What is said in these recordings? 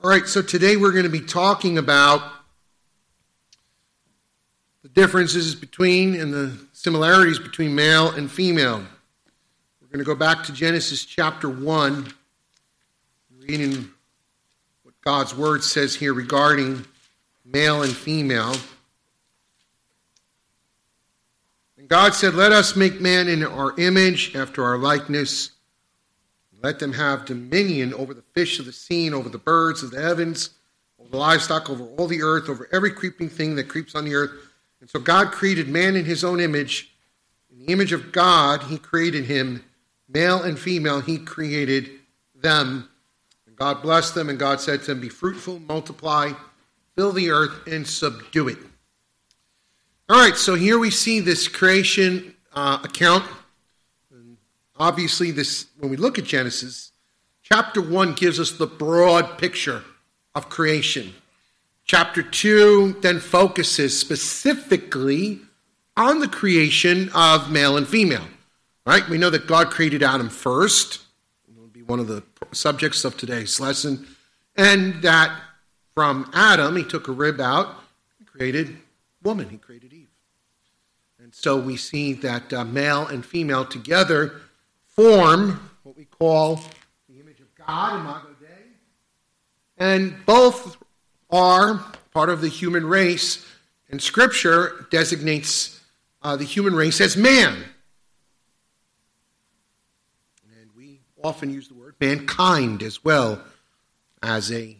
All right, so today we're going to be talking about the differences between and the similarities between male and female. We're going to go back to Genesis chapter 1, reading what God's word says here regarding male and female. And God said, Let us make man in our image, after our likeness let them have dominion over the fish of the sea, and over the birds of the heavens, over the livestock, over all the earth, over every creeping thing that creeps on the earth. And so God created man in his own image. In the image of God, he created him. Male and female, he created them. And God blessed them, and God said to them, Be fruitful, multiply, fill the earth, and subdue it. All right, so here we see this creation uh, account Obviously, this when we look at Genesis, chapter 1 gives us the broad picture of creation. Chapter 2 then focuses specifically on the creation of male and female. Right? We know that God created Adam first. It will be one of the subjects of today's lesson. And that from Adam, he took a rib out and created woman. He created Eve. And so we see that uh, male and female together form what we call the image of God, Imago Dei. And both are part of the human race, and Scripture designates uh, the human race as man. And we often use the word mankind as well as a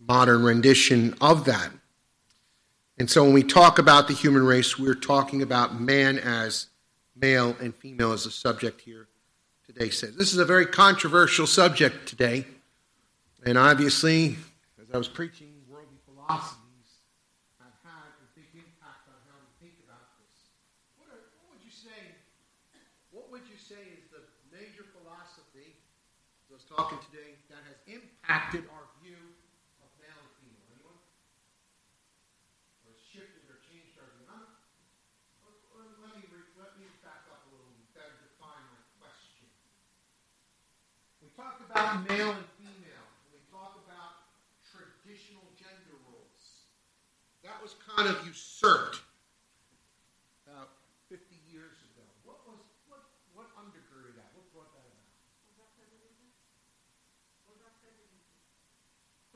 modern rendition of that. And so when we talk about the human race, we're talking about man as male and female as a subject here says. This is a very controversial subject today. And obviously, as I was preaching, worldly philosophies have had a big impact on how we think about this. What, are, what would you say? What would you say is the major philosophy, I was talking today, that has impacted our about male and female, we talk about traditional gender roles, that was kind of usurped about 50 years ago. What was what what undergirded that? What brought that about? What about feminism? Was that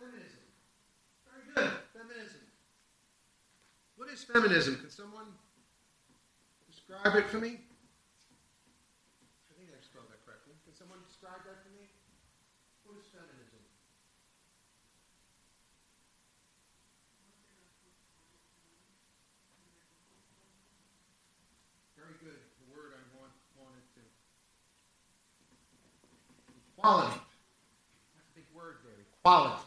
feminism. Very good. Feminism. What is feminism? Can someone describe it for me? I think I spelled that correctly. Can someone describe that for me? Equality. That's a big word there. Equality.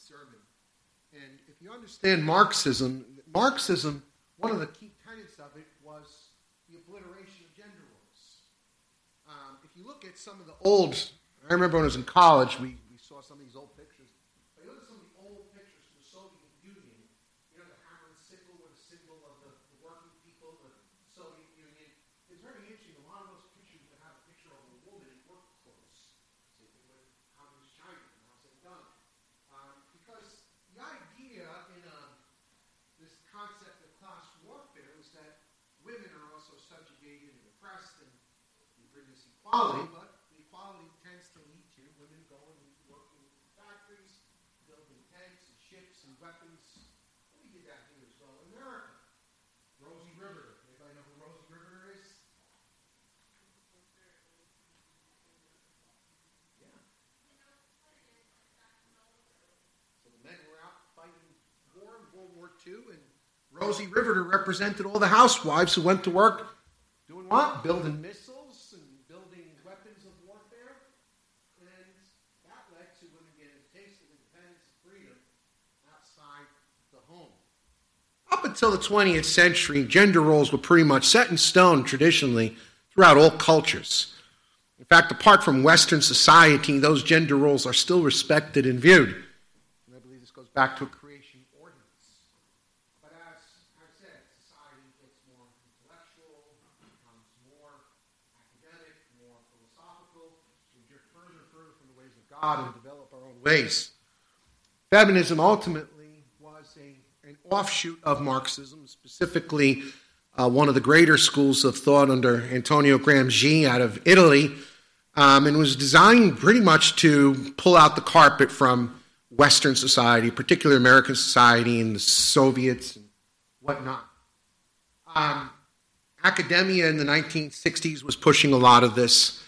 Sermon. And if you understand Marxism, Marxism, one of the key tenets of it was the obliteration of gender roles. Um, if you look at some of the old, I remember when I was in college, we, we saw some of these old equality, but the equality tends to lead to women going and working in factories, building tanks and ships and weapons. We did that here as well in America. Rosie Riveter. Anybody know who Rosie Riveter is? Yeah. So the men were out fighting war in World War II, and Rosie Riveter represented all the housewives who went to work doing what? Building missiles up until the 20th century, gender roles were pretty much set in stone traditionally throughout all cultures. In fact, apart from Western society, those gender roles are still respected and viewed. And I believe this goes back to a creation ordinance. But as I said, society gets more intellectual, becomes more academic, more philosophical. We drift further and further from the ways of God and develop our own ways. Feminism ultimately offshoot of Marxism, specifically uh, one of the greater schools of thought under Antonio Gramsci out of Italy, um, and was designed pretty much to pull out the carpet from Western society, particularly American society and the Soviets and whatnot. Um, academia in the 1960s was pushing a lot of this.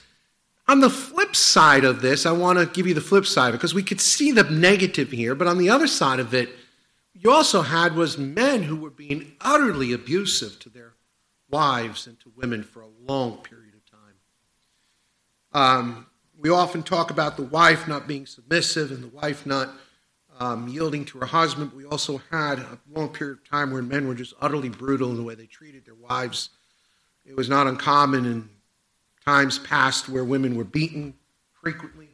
On the flip side of this, I want to give you the flip side because we could see the negative here, but on the other side of it, you also had was men who were being utterly abusive to their wives and to women for a long period of time. Um, we often talk about the wife not being submissive and the wife not um, yielding to her husband. We also had a long period of time where men were just utterly brutal in the way they treated their wives. It was not uncommon in times past where women were beaten frequently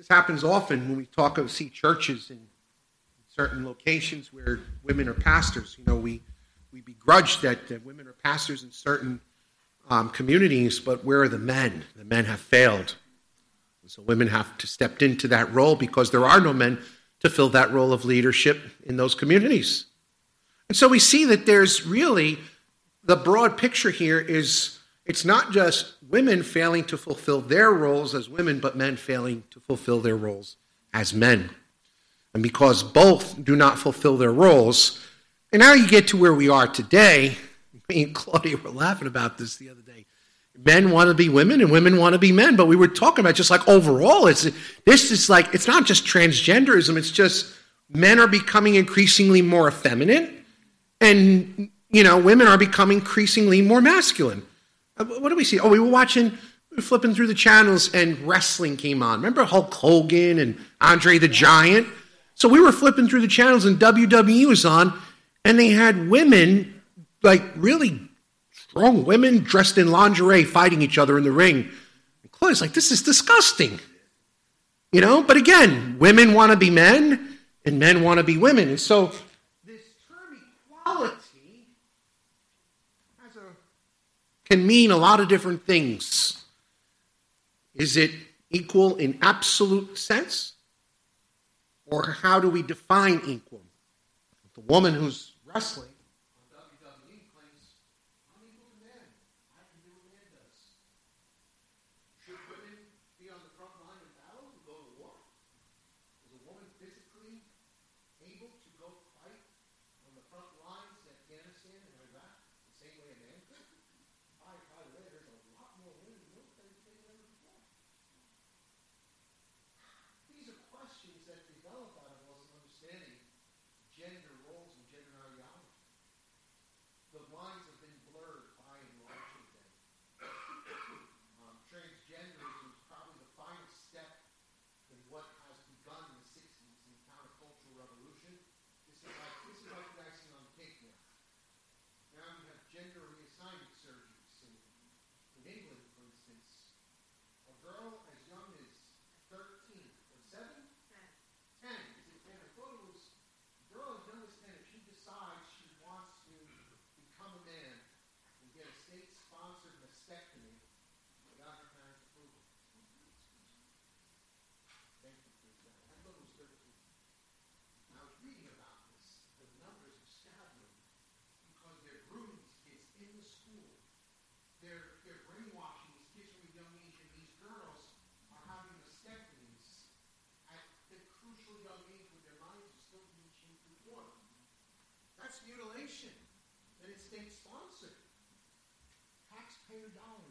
This happens often when we talk of see churches in certain locations where women are pastors. You know, we, we begrudge that, that women are pastors in certain um, communities, but where are the men? The men have failed. And So women have to step into that role because there are no men to fill that role of leadership in those communities. And so we see that there's really the broad picture here is it's not just women failing to fulfill their roles as women, but men failing to fulfill their roles as men. And because both do not fulfill their roles, and now you get to where we are today. Me and Claudia were laughing about this the other day. Men want to be women and women want to be men, but we were talking about just like overall, it's this is like it's not just transgenderism, it's just men are becoming increasingly more effeminate, and you know, women are becoming increasingly more masculine. Uh, what do we see? Oh, we were watching, flipping through the channels, and wrestling came on. Remember Hulk Hogan and Andre the Giant? So we were flipping through the channels, and WWE was on, and they had women, like really strong women dressed in lingerie, fighting each other in the ring. And Chloe's like, this is disgusting. You know, but again, women want to be men, and men want to be women. And so can mean a lot of different things. Is it equal in absolute sense? Or how do we define equal? The woman who's wrestling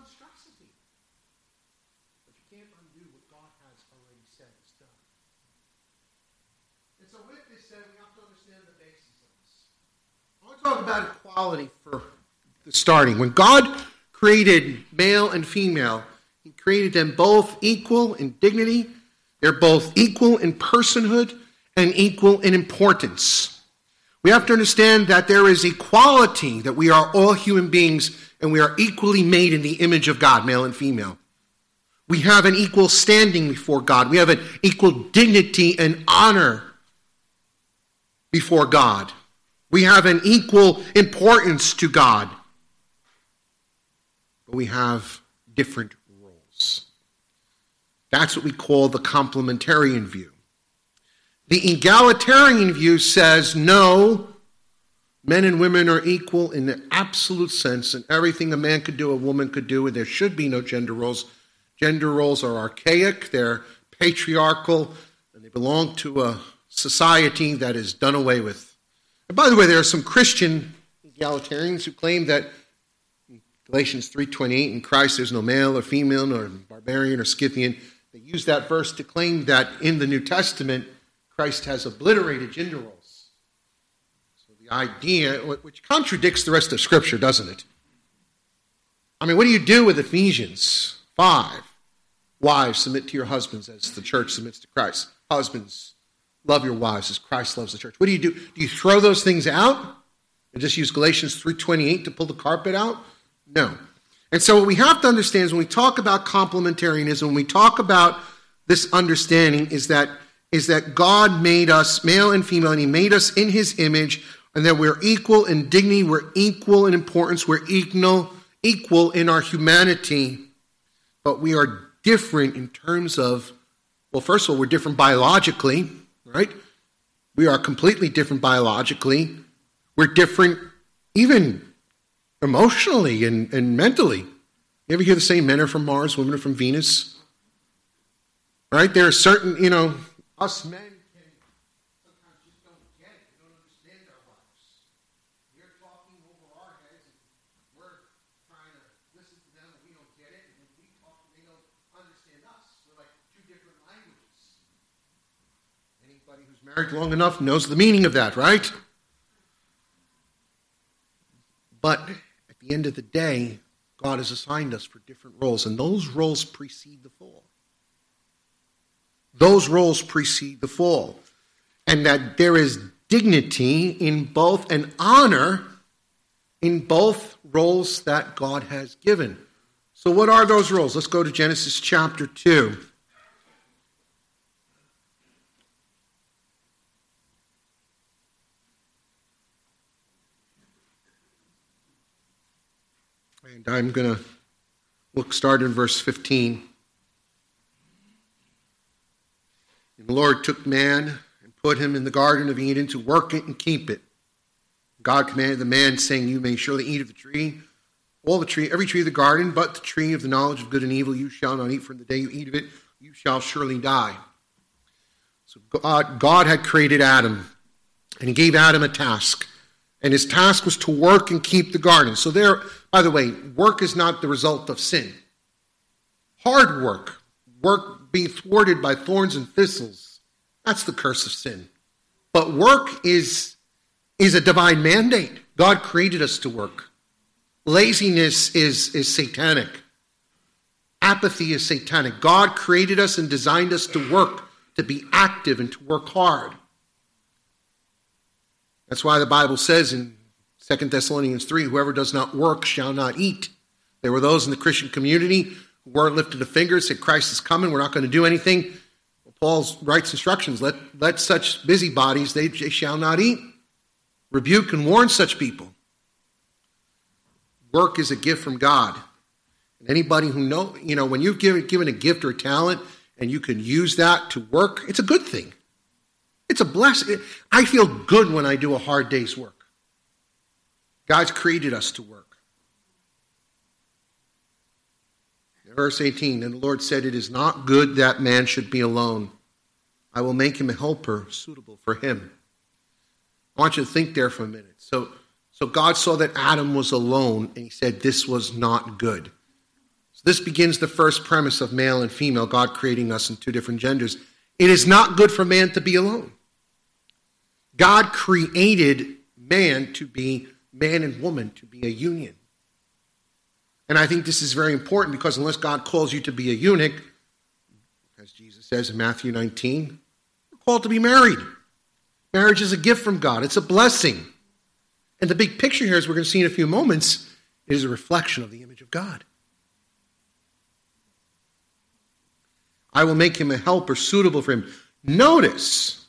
monstrosity. But you can't undo what God has already said is done. And so with this said, we have to understand the basis of this. I want to talk about equality for the starting. When God created male and female, he created them both equal in dignity. They're both equal in personhood and equal in importance. We have to understand that there is equality, that we are all human beings and we are equally made in the image of God, male and female. We have an equal standing before God. We have an equal dignity and honor before God. We have an equal importance to God. But we have different roles. That's what we call the complementarian view. The egalitarian view says no, Men and women are equal in the absolute sense, and everything a man could do, a woman could do, and there should be no gender roles. Gender roles are archaic, they're patriarchal, and they belong to a society that is done away with. And by the way, there are some Christian egalitarians who claim that Galatians 3:28 in Christ there's no male or female nor barbarian or Scythian. They use that verse to claim that in the New Testament Christ has obliterated gender roles So the idea, which contradicts the rest of Scripture, doesn't it? I mean, what do you do with Ephesians 5? Wives, submit to your husbands as the church submits to Christ. Husbands, love your wives as Christ loves the church. What do you do? Do you throw those things out and just use Galatians 3.28 to pull the carpet out? No. And so what we have to understand is when we talk about complementarianism, when we talk about this understanding is that is that God made us male and female, and He made us in His image and that we're equal in dignity, we're equal in importance, we're equal, equal in our humanity, but we are different in terms of, well, first of all, we're different biologically, right? We are completely different biologically. We're different even emotionally and, and mentally. You ever hear the same men are from Mars, women are from Venus? Right? There are certain, you know, us men long enough knows the meaning of that, right? But at the end of the day, God has assigned us for different roles, and those roles precede the fall. Those roles precede the fall. And that there is dignity in both and honor in both roles that God has given. So, what are those roles? Let's go to Genesis chapter 2. And I'm going to look start in verse 15. And the Lord took man and put him in the Garden of Eden to work it and keep it. God commanded the man, saying, You may surely eat of the tree, all the tree, every tree of the garden, but the tree of the knowledge of good and evil you shall not eat from the day you eat of it, you shall surely die. So God, God had created Adam, and he gave Adam a task. And his task was to work and keep the garden. So there, by the way, work is not the result of sin. Hard work, work being thwarted by thorns and thistles, that's the curse of sin. But work is, is a divine mandate. God created us to work. Laziness is, is satanic. Apathy is satanic. God created us and designed us to work, to be active, and to work hard. That's why the Bible says in 2 Thessalonians 3 whoever does not work shall not eat. There were those in the Christian community who weren't lifted a finger, said, Christ is coming, we're not going to do anything. Well, Paul writes instructions let, let such busybodies, they, they shall not eat. Rebuke and warn such people. Work is a gift from God. And anybody who know, you know, when you've given, given a gift or a talent and you can use that to work, it's a good thing. It's a blessing. I feel good when I do a hard day's work. God's created us to work. Verse 18 And the Lord said, It is not good that man should be alone. I will make him a helper suitable for him. I want you to think there for a minute. So, so God saw that Adam was alone, and he said, This was not good. So this begins the first premise of male and female, God creating us in two different genders. It is not good for man to be alone. God created man to be man and woman, to be a union. And I think this is very important because unless God calls you to be a eunuch, as Jesus says in Matthew 19, you're called to be married. Marriage is a gift from God, it's a blessing. And the big picture here, as we're going to see in a few moments, is a reflection of the image of God. I will make him a helper suitable for him. Notice,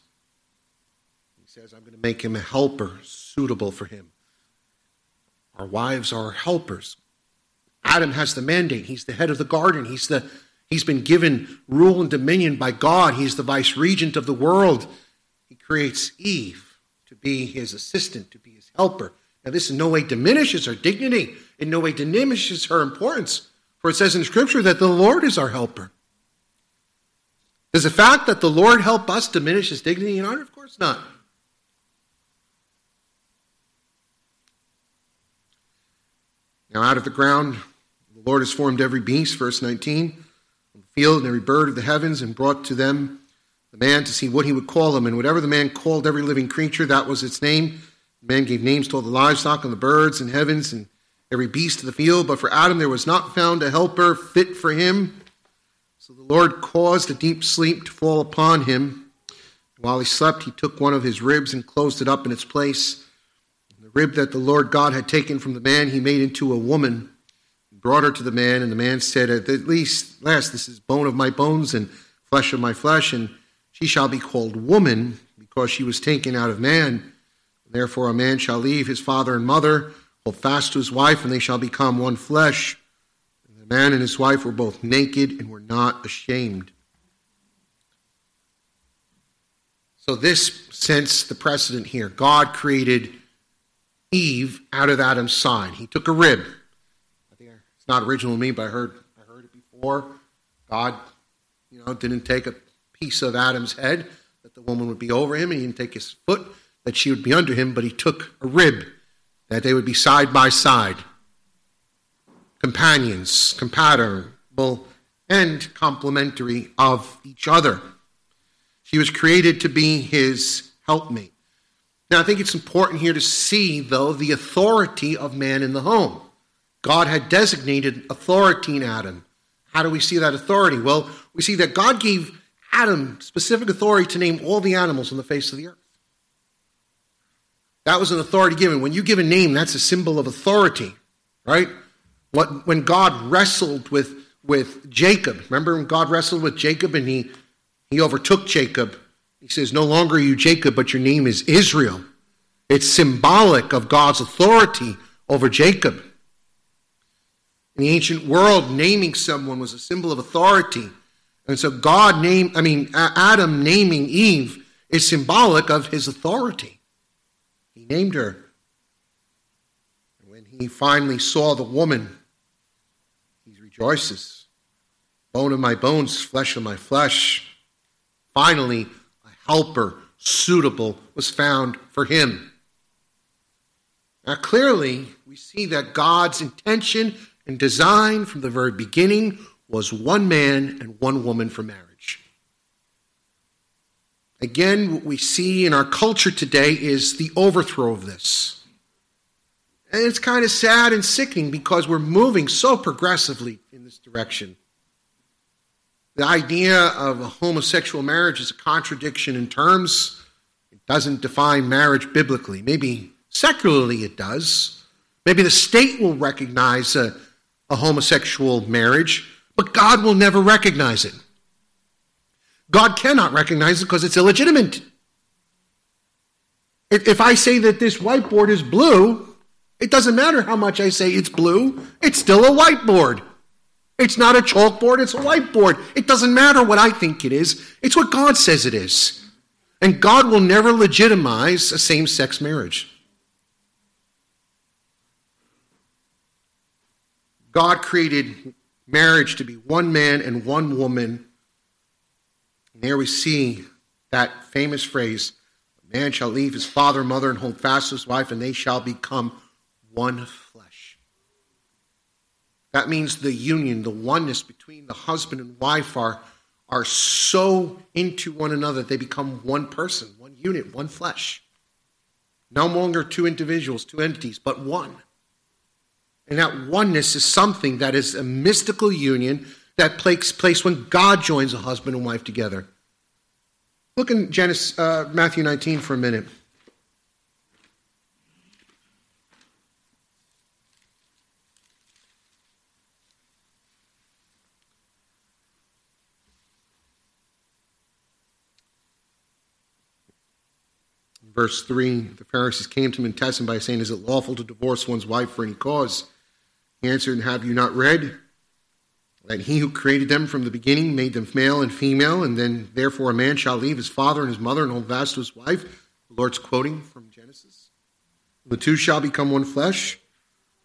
says, I'm going to make him a helper suitable for him. Our wives are helpers. Adam has the mandate. He's the head of the garden. He's, the, he's been given rule and dominion by God. He's the vice regent of the world. He creates Eve to be his assistant, to be his helper. Now, this in no way diminishes her dignity, in no way diminishes her importance. For it says in Scripture that the Lord is our helper. Does the fact that the Lord help us diminish his dignity and honor? Of course not. Now, out of the ground, the Lord has formed every beast, verse 19, from the field and every bird of the heavens, and brought to them the man to see what he would call them. And whatever the man called every living creature, that was its name. The man gave names to all the livestock and the birds and heavens and every beast of the field. But for Adam there was not found a helper fit for him. So the Lord caused a deep sleep to fall upon him. While he slept, he took one of his ribs and closed it up in its place rib that the Lord God had taken from the man, he made into a woman, brought her to the man, and the man said, At least, last, this is bone of my bones and flesh of my flesh, and she shall be called woman, because she was taken out of man. Therefore, a man shall leave his father and mother, hold fast to his wife, and they shall become one flesh. And the man and his wife were both naked and were not ashamed. So, this sets the precedent here. God created Eve out of Adam's side. He took a rib. I think it's not original to me, but I heard I heard it before. God, you know, didn't take a piece of Adam's head that the woman would be over him, and he didn't take his foot that she would be under him, but he took a rib that they would be side by side, companions, compatible, and complementary of each other. She was created to be his helpmate. Now, I think it's important here to see, though, the authority of man in the home. God had designated authority in Adam. How do we see that authority? Well, we see that God gave Adam specific authority to name all the animals on the face of the earth. That was an authority given. When you give a name, that's a symbol of authority, right? What, when God wrestled with, with Jacob, remember when God wrestled with Jacob and he, he overtook Jacob? He says, No longer are you Jacob, but your name is Israel. It's symbolic of God's authority over Jacob. In the ancient world, naming someone was a symbol of authority. And so God named, I mean, Adam naming Eve is symbolic of his authority. He named her. And when he finally saw the woman, he rejoices. Bone of my bones, flesh of my flesh. Finally, helper suitable was found for him. Now, clearly, we see that God's intention and design from the very beginning was one man and one woman for marriage. Again, what we see in our culture today is the overthrow of this. And it's kind of sad and sickening because we're moving so progressively in this direction. The idea of a homosexual marriage is a contradiction in terms. It doesn't define marriage biblically. Maybe secularly it does. Maybe the state will recognize a, a homosexual marriage, but God will never recognize it. God cannot recognize it because it's illegitimate. If I say that this whiteboard is blue, it doesn't matter how much I say it's blue, it's still a whiteboard. It's not a chalkboard, it's a whiteboard. It doesn't matter what I think it is, it's what God says it is. And God will never legitimize a same sex marriage. God created marriage to be one man and one woman. And there we see that famous phrase a man shall leave his father mother and hold fast to his wife, and they shall become one. That means the union, the oneness between the husband and wife are, are so into one another, they become one person, one unit, one flesh. No longer two individuals, two entities, but one. And that oneness is something that is a mystical union that takes place when God joins a husband and wife together. Look in Genesis, uh, Matthew 19 for a minute. Verse 3 The Pharisees came to him and tested him by saying, Is it lawful to divorce one's wife for any cause? He answered, Have you not read that he who created them from the beginning made them male and female, and then therefore a man shall leave his father and his mother and hold fast to his wife? The Lord's quoting from Genesis. The two shall become one flesh.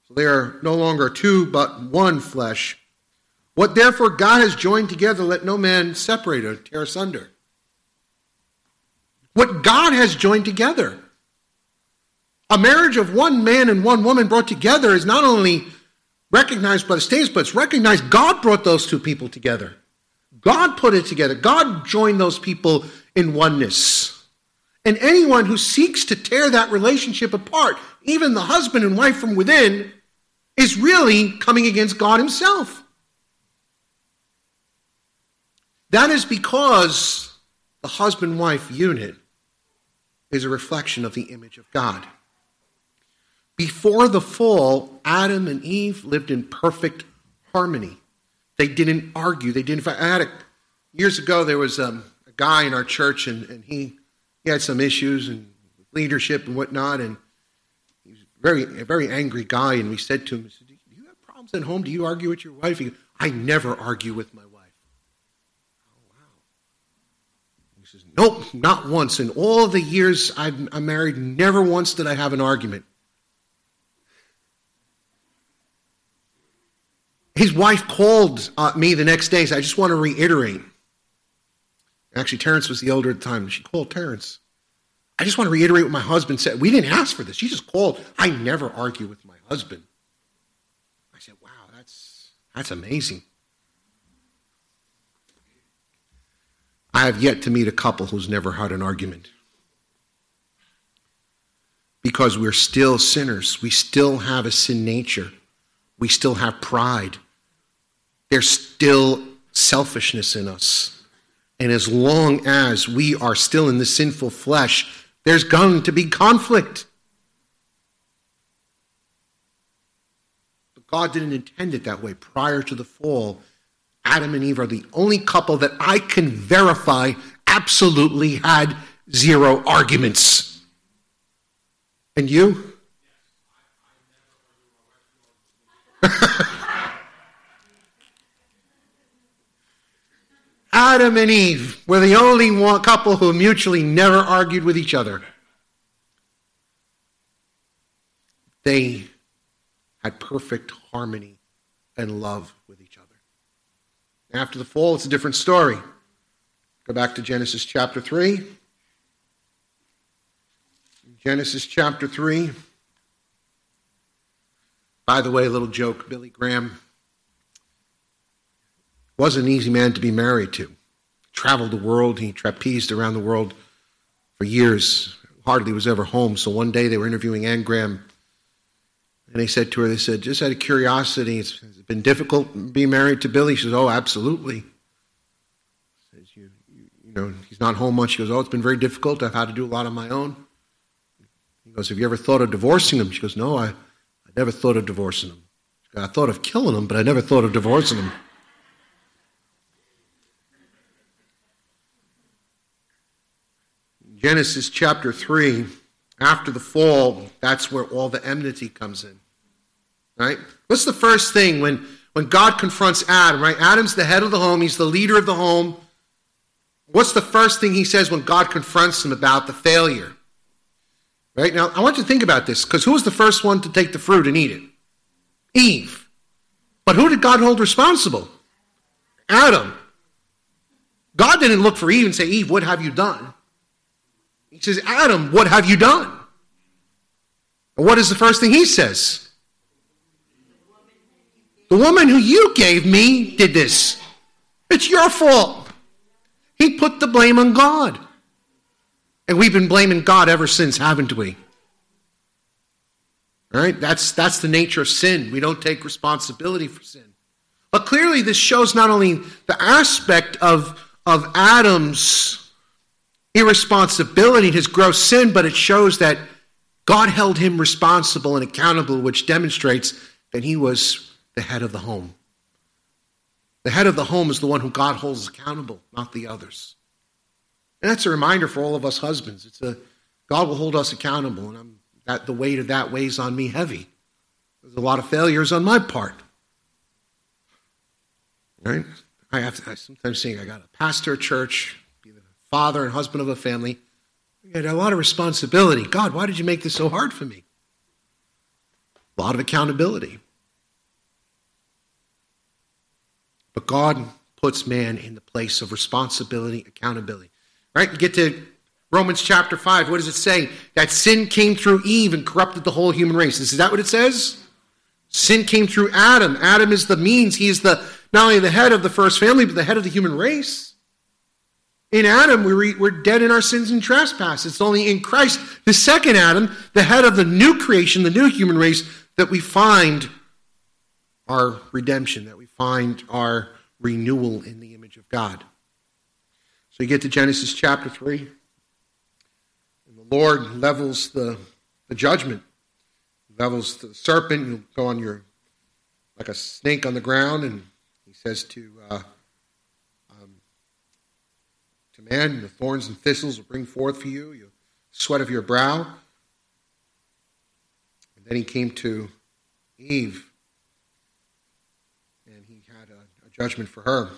So they are no longer two, but one flesh. What therefore God has joined together, let no man separate or tear asunder. What God has joined together. A marriage of one man and one woman brought together is not only recognized by the states, but it's recognized God brought those two people together. God put it together. God joined those people in oneness. And anyone who seeks to tear that relationship apart, even the husband and wife from within, is really coming against God Himself. That is because the husband wife unit is a reflection of the image of God. Before the fall, Adam and Eve lived in perfect harmony. They didn't argue. They didn't. I had a, years ago there was um, a guy in our church, and, and he he had some issues and leadership and whatnot, and he was very a very angry guy. And we said to him, said, "Do you have problems at home? Do you argue with your wife?" He, I never argue with my wife. Oh wow. He says, "Nope, not once. In all the years I've, I'm married, never once did I have an argument." His wife called uh, me the next day. Said, I just want to reiterate. Actually, Terrence was the elder at the time. She called Terrence. I just want to reiterate what my husband said. We didn't ask for this. She just called. I never argue with my husband. I said, wow, that's, that's amazing. I have yet to meet a couple who's never had an argument. Because we're still sinners. We still have a sin nature. We still have pride there's still selfishness in us. And as long as we are still in the sinful flesh, there's going to be conflict. But God didn't intend it that way. Prior to the fall, Adam and Eve are the only couple that I can verify absolutely had zero arguments. And you? Adam and Eve were the only one couple who mutually never argued with each other. They had perfect harmony and love with each other. After the fall, it's a different story. Go back to Genesis chapter 3. Genesis chapter 3. By the way, a little joke Billy Graham wasn't an easy man to be married to. Traveled the world, he trapezed around the world for years, hardly was ever home. So one day they were interviewing Anne Graham, and they said to her, they said, just out of curiosity, it's, been difficult being married to Billy. She says, oh, absolutely. Says, you, you, you know, he's not home much. She goes, oh, it's been very difficult. I've had to do a lot on my own. He goes, have you ever thought of divorcing him? She goes, no, I, I never thought of divorcing him. Goes, I thought of killing him, but I never thought of divorcing him. Genesis chapter 3, after the fall, that's where all the enmity comes in. Right? What's the first thing when, when God confronts Adam, right? Adam's the head of the home, he's the leader of the home. What's the first thing he says when God confronts him about the failure? Right? Now, I want you to think about this, because who was the first one to take the fruit and eat it? Eve. But who did God hold responsible? Adam. God didn't look for Eve and say, Eve, what have you done? He says, Adam, what have you done? What is the first thing he says? The woman who you gave me did this. It's your fault. He put the blame on God. And we've been blaming God ever since, haven't we? All right? That's, that's the nature of sin. We don't take responsibility for sin. But clearly, this shows not only the aspect of, of Adam's irresponsibility, his gross sin, but it shows that God held him responsible and accountable, which demonstrates that he was the head of the home. The head of the home is the one who God holds accountable, not the others. And that's a reminder for all of us husbands. It's a God will hold us accountable, and I'm, that the weight of that weighs on me heavy. There's a lot of failures on my part. Right? I have to I sometimes think I got a pastor a church, father and husband of a family. I had a lot of responsibility. God, why did you make this so hard for me? A lot of accountability. But God puts man in the place of responsibility, accountability. Right? You get to Romans chapter 5. What does it say? That sin came through Eve and corrupted the whole human race. Is that what it says? Sin came through Adam. Adam is the means. He is the not only the head of the first family, but the head of the human race. In Adam, we we're dead in our sins and trespasses. It's only in Christ, the second Adam, the head of the new creation, the new human race, that we find our redemption, that we find our renewal in the image of God. So you get to Genesis chapter 3, and the Lord levels the, the judgment, levels the serpent. You'll go on your, like a snake on the ground, and he says to, uh, to man, the thorns and thistles will bring forth for you, the sweat of your brow. And then he came to Eve, and he had a, a judgment for her.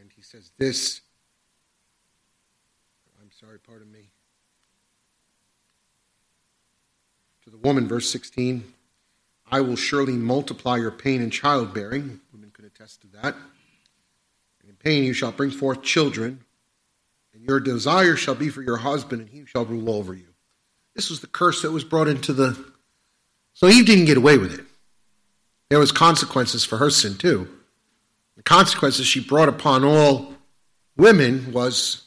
And he says, This, I'm sorry, pardon me. To the woman, verse 16, I will surely multiply your pain in childbearing. Women could attest to that In pain you shall bring forth children, and your desire shall be for your husband, and he shall rule over you. This was the curse that was brought into the. So Eve didn't get away with it. There was consequences for her sin too. The consequences she brought upon all women was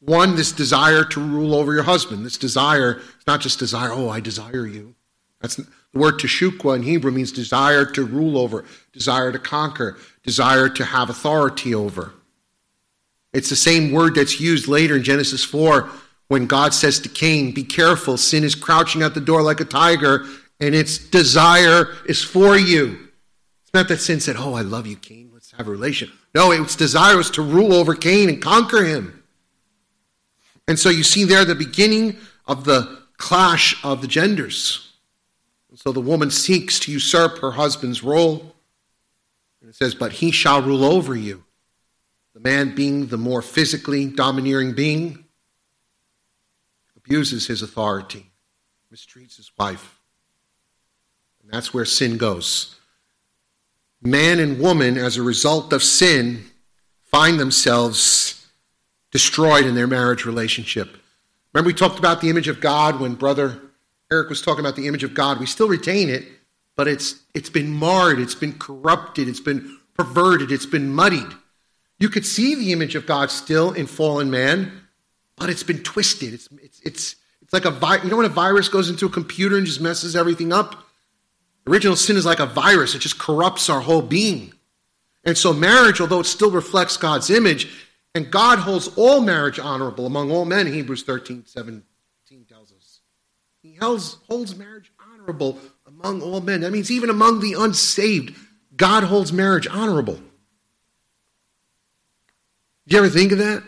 one, this desire to rule over your husband. This desire, it's not just desire, oh, I desire you. That's the word teshukwa in Hebrew means desire to rule over, desire to conquer, desire to have authority over. It's the same word that's used later in Genesis 4 when God says to Cain, Be careful, sin is crouching at the door like a tiger, and its desire is for you. Not that sin said, Oh, I love you, Cain, let's have a relation. No, its desire was to rule over Cain and conquer him. And so you see there the beginning of the clash of the genders. And so the woman seeks to usurp her husband's role. And it says, But he shall rule over you. the man being the more physically domineering being, abuses his authority, mistreats his wife. And that's where sin goes. Man and woman, as a result of sin, find themselves destroyed in their marriage relationship. Remember, we talked about the image of God when Brother Eric was talking about the image of God. We still retain it, but it's, it's been marred, it's been corrupted, it's been perverted, it's been muddied. You could see the image of God still in fallen man, but it's been twisted. It's, it's, it's, it's like a vi- you know when a virus goes into a computer and just messes everything up? Original sin is like a virus, it just corrupts our whole being. And so, marriage, although it still reflects God's image, and God holds all marriage honorable among all men, Hebrews 13 17 tells us. He holds, holds marriage honorable among all men. That means even among the unsaved, God holds marriage honorable. Do you ever think of that?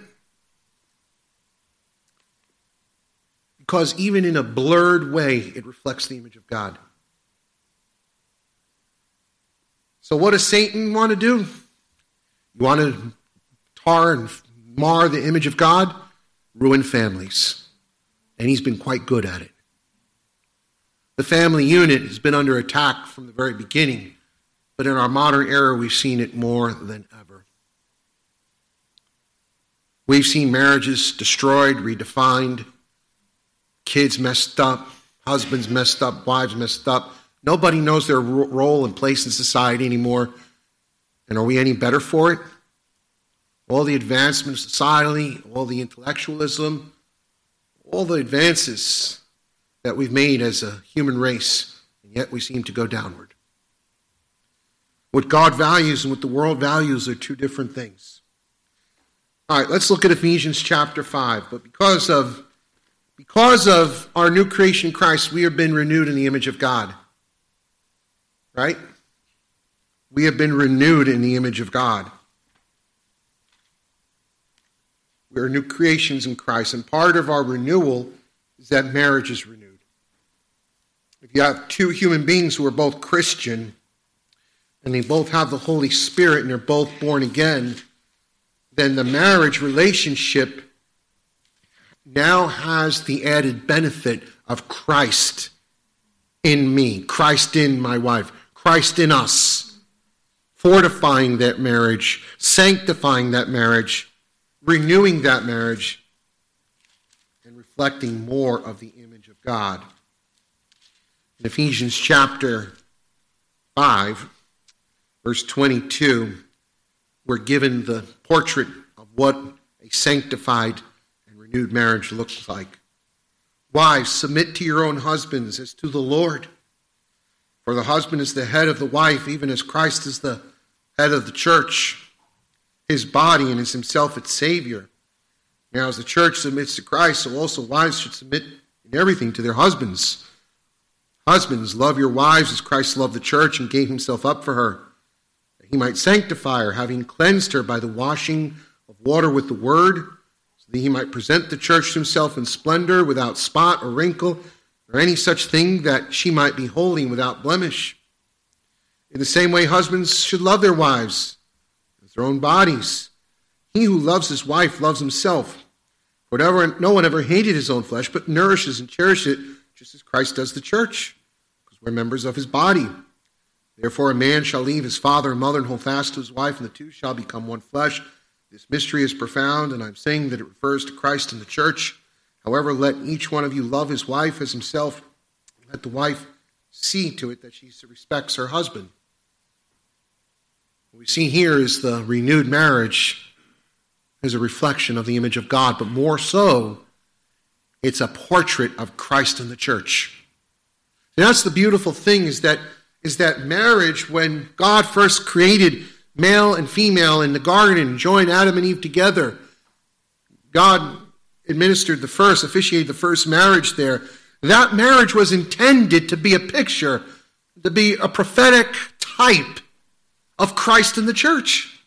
Because even in a blurred way, it reflects the image of God. So, what does Satan want to do? You want to tar and mar the image of God? Ruin families. And he's been quite good at it. The family unit has been under attack from the very beginning, but in our modern era, we've seen it more than ever. We've seen marriages destroyed, redefined, kids messed up, husbands messed up, wives messed up. Nobody knows their role and place in society anymore. And are we any better for it? All the advancement of society, all the intellectualism, all the advances that we've made as a human race, and yet we seem to go downward. What God values and what the world values are two different things. All right, let's look at Ephesians chapter 5. But because of because of our new creation Christ, we have been renewed in the image of God. Right? We have been renewed in the image of God. We are new creations in Christ, and part of our renewal is that marriage is renewed. If you have two human beings who are both Christian and they both have the Holy Spirit and they're both born again, then the marriage relationship now has the added benefit of Christ in me, Christ in my wife, Christ in us, fortifying that marriage, sanctifying that marriage, renewing that marriage, and reflecting more of the image of God. In Ephesians chapter 5, verse 22, we're given the portrait of what a sanctified and renewed marriage looks like. Wives, submit to your own husbands as to the Lord. For the husband is the head of the wife, even as Christ is the head of the church, his body, and is himself its Savior. Now, as the church submits to Christ, so also wives should submit in everything to their husbands. Husbands, love your wives as Christ loved the church and gave himself up for her, that he might sanctify her, having cleansed her by the washing of water with the word, so that he might present the church to himself in splendor, without spot or wrinkle, or any such thing, that she might be holy and without blemish. In the same way, husbands should love their wives as their own bodies. He who loves his wife loves himself. Whatever, no one ever hated his own flesh, but nourishes and cherishes it, just as Christ does the church because we're members of his body. Therefore, a man shall leave his father and mother and hold fast to his wife, and the two shall become one flesh. This mystery is profound, and I'm saying that it refers to Christ and the church. However, let each one of you love his wife as himself. Let the wife see to it that she respects her husband. What we see here is the renewed marriage is a reflection of the image of God, but more so, it's a portrait of Christ and the church. And that's the beautiful thing is that is that marriage, when God first created male and female in the garden and joined Adam and Eve together, God administered the first, officiated the first marriage there. That marriage was intended to be a picture, to be a prophetic type of Christ and the church.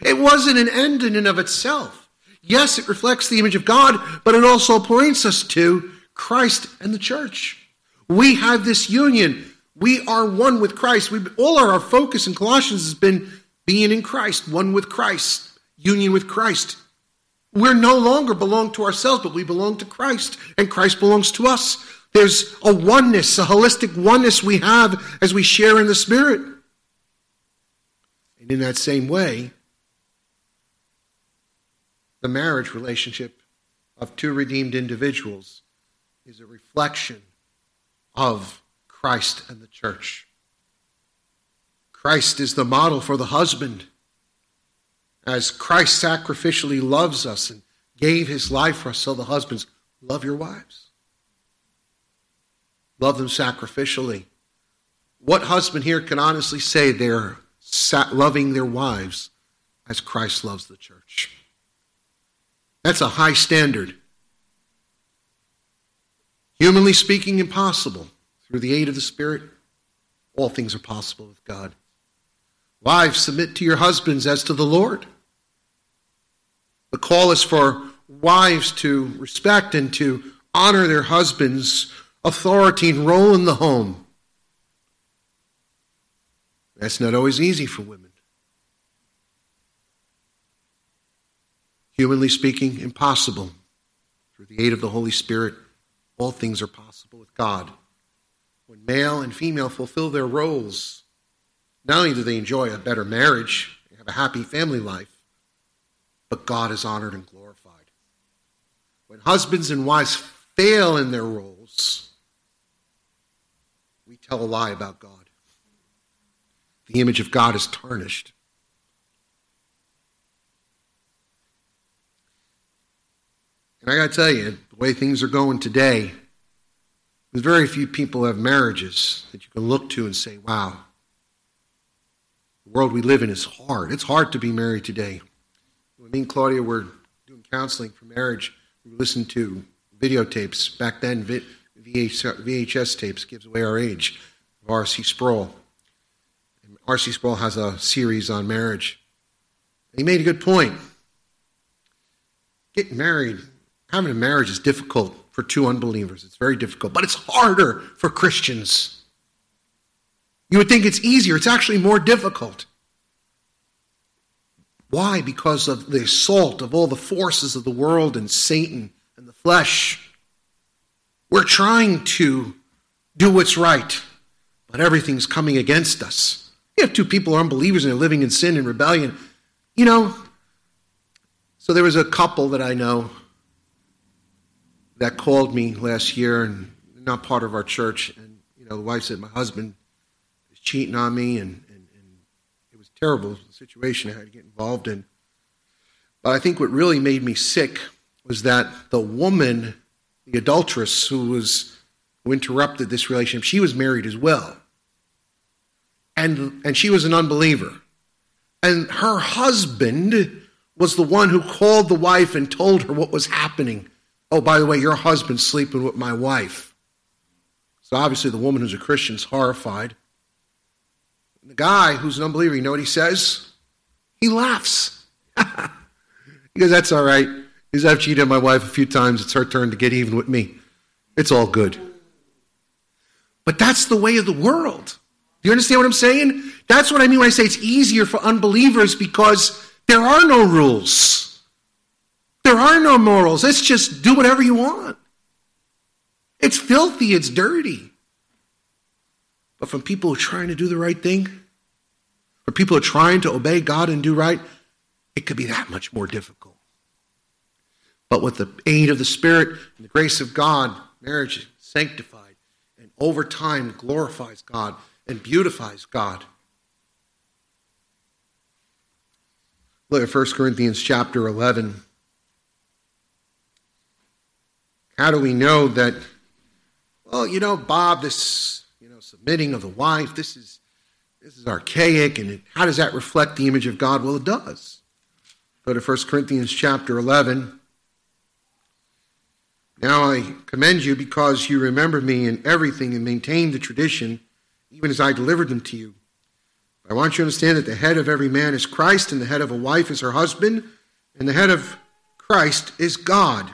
It wasn't an end in and of itself. Yes, it reflects the image of God, but it also points us to Christ and the church. We have this union. We are one with Christ. We, all our focus in Colossians has been being in Christ, one with Christ, union with Christ. We're no longer belong to ourselves, but we belong to Christ, and Christ belongs to us. There's a oneness, a holistic oneness we have as we share in the Spirit. And in that same way, the marriage relationship of two redeemed individuals is a reflection of Christ and the church. Christ is the model for the husband. As Christ sacrificially loves us and gave his life for us, so the husbands love your wives. Love them sacrificially. What husband here can honestly say they're loving their wives as Christ loves the church? That's a high standard. Humanly speaking, impossible. Through the aid of the Spirit, all things are possible with God. Wives, submit to your husbands as to the Lord. The call is for wives to respect and to honor their husbands' authority and role in the home. That's not always easy for women. Humanly speaking, impossible. Through the aid of the Holy Spirit, all things are possible with God. When male and female fulfill their roles, not only do they enjoy a better marriage, and have a happy family life, but God is honored and glorified. When husbands and wives fail in their roles, we tell a lie about God. The image of God is tarnished. And I got to tell you, the way things are going today, there's very few people have marriages that you can look to and say, wow, the world we live in is hard. It's hard to be married today. When me and Claudia were doing counseling for marriage, we listened to videotapes. Back then, VHS tapes gives away our age R.C. Sproul. R.C. Sproul has a series on marriage. he made a good point. Getting married having a marriage is difficult for two unbelievers. It's very difficult, but it's harder for Christians. You would think it's easier, it's actually more difficult. Why? Because of the assault of all the forces of the world and Satan and the flesh. We're trying to do what's right, but everything's coming against us. You have two people who are unbelievers and they're living in sin and rebellion. You know, so there was a couple that I know that called me last year and not part of our church. And, you know, the wife said, My husband is cheating on me. And, terrible situation I had to get involved in. But I think what really made me sick was that the woman, the adulteress who was who interrupted this relationship, she was married as well. And, and she was an unbeliever. And her husband was the one who called the wife and told her what was happening Oh, by the way, your husband's sleeping with my wife. So obviously, the woman who's a Christian is horrified. The guy who's an unbeliever, you know what he says? He laughs. he goes, That's all right. Because I've cheated on my wife a few times. It's her turn to get even with me. It's all good. But that's the way of the world. Do you understand what I'm saying? That's what I mean when I say it's easier for unbelievers because there are no rules. There are no morals. It's just do whatever you want. It's filthy, it's dirty. But from people who are trying to do the right thing, for people who are trying to obey God and do right, it could be that much more difficult. But with the aid of the Spirit and the grace of God, marriage is sanctified and over time glorifies God and beautifies God. Look at 1 Corinthians chapter 11. How do we know that, well, you know, Bob, this, submitting of the wife, this is, this is archaic, and it, how does that reflect the image of God? Well, it does. Go to 1 Corinthians chapter 11. Now I commend you because you remember me in everything and maintain the tradition, even as I delivered them to you. I want you to understand that the head of every man is Christ, and the head of a wife is her husband, and the head of Christ is God.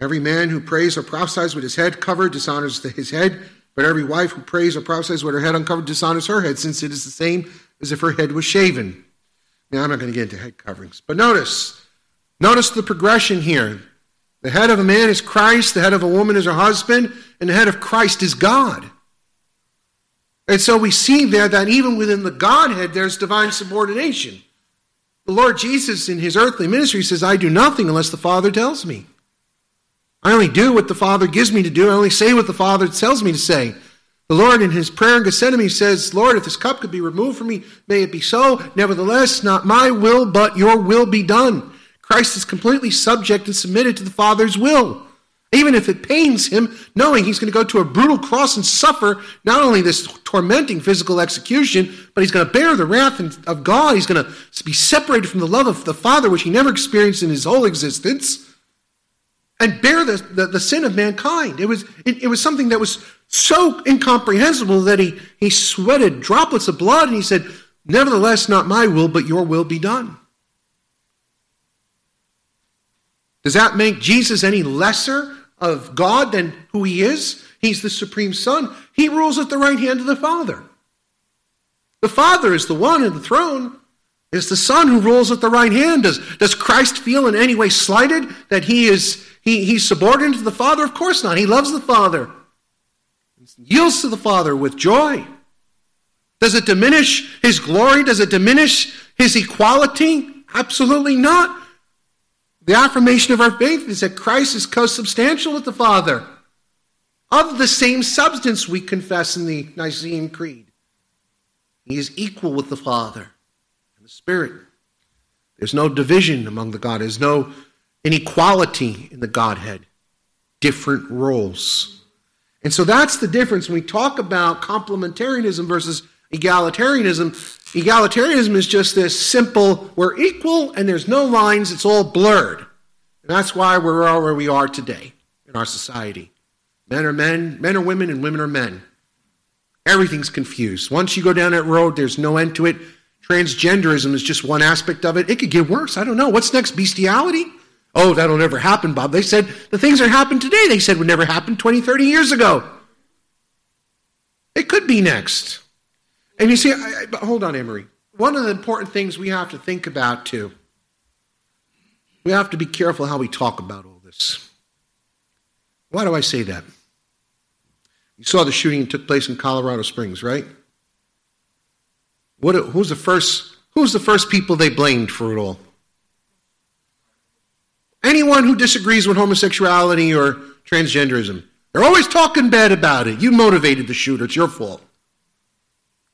Every man who prays or prophesies with his head covered dishonors his head, but every wife who prays or prophesies with her head uncovered dishonors her head, since it is the same as if her head was shaven. Now, I'm not going to get into head coverings, but notice, notice the progression here. The head of a man is Christ, the head of a woman is her husband, and the head of Christ is God. And so we see there that even within the Godhead, there's divine subordination. The Lord Jesus, in his earthly ministry, says, I do nothing unless the Father tells me. I only do what the Father gives me to do. I only say what the Father tells me to say. The Lord, in his prayer in Gethsemane, says, Lord, if this cup could be removed from me, may it be so. Nevertheless, not my will, but your will be done. Christ is completely subject and submitted to the Father's will. Even if it pains him, knowing he's going to go to a brutal cross and suffer not only this tormenting physical execution, but he's going to bear the wrath of God. He's going to be separated from the love of the Father, which he never experienced in his whole existence and bear the, the, the, sin of mankind. It was, it, it was something that was so incomprehensible that he, he sweated droplets of blood and he said, Nevertheless, not my will, but your will be done. Does that make Jesus any lesser of God than who he is? He's the supreme Son. He rules at the right hand of the Father. The Father is the one in the throne. It's the Son who rules at the right hand. Does, does Christ feel in any way slighted that he is he, he's subordinate to the Father? Of course not. He loves the Father. He yields to the Father with joy. Does it diminish his glory? Does it diminish his equality? Absolutely not. The affirmation of our faith is that Christ is co-substantial with the Father. Of the same substance we confess in the Nicene Creed. He is equal with the Father the Spirit. There's no division among the God. There's no inequality in the Godhead, different roles. And so that's the difference when we talk about complementarianism versus egalitarianism. Egalitarianism is just this simple, we're equal and there's no lines, it's all blurred. And that's why we're all where we are today in our society. Men are men, men are women, and women are men. Everything's confused. Once you go down that road, there's no end to it. Transgenderism is just one aspect of it. It could get worse. I don't know. What's next? Bestiality? Oh, that'll never happen, Bob. They said the things that happen today, they said would never happen 20, 30 years ago. It could be next. And you see, I, I, hold on, Emery. One of the important things we have to think about, too, we have to be careful how we talk about all this. Why do I say that? You saw the shooting that took place in Colorado Springs, right? What, who's the first? Who's the first people they blamed for it all? Anyone who disagrees with homosexuality or transgenderism, they're always talking bad about it. You motivated the shooter, it's your fault.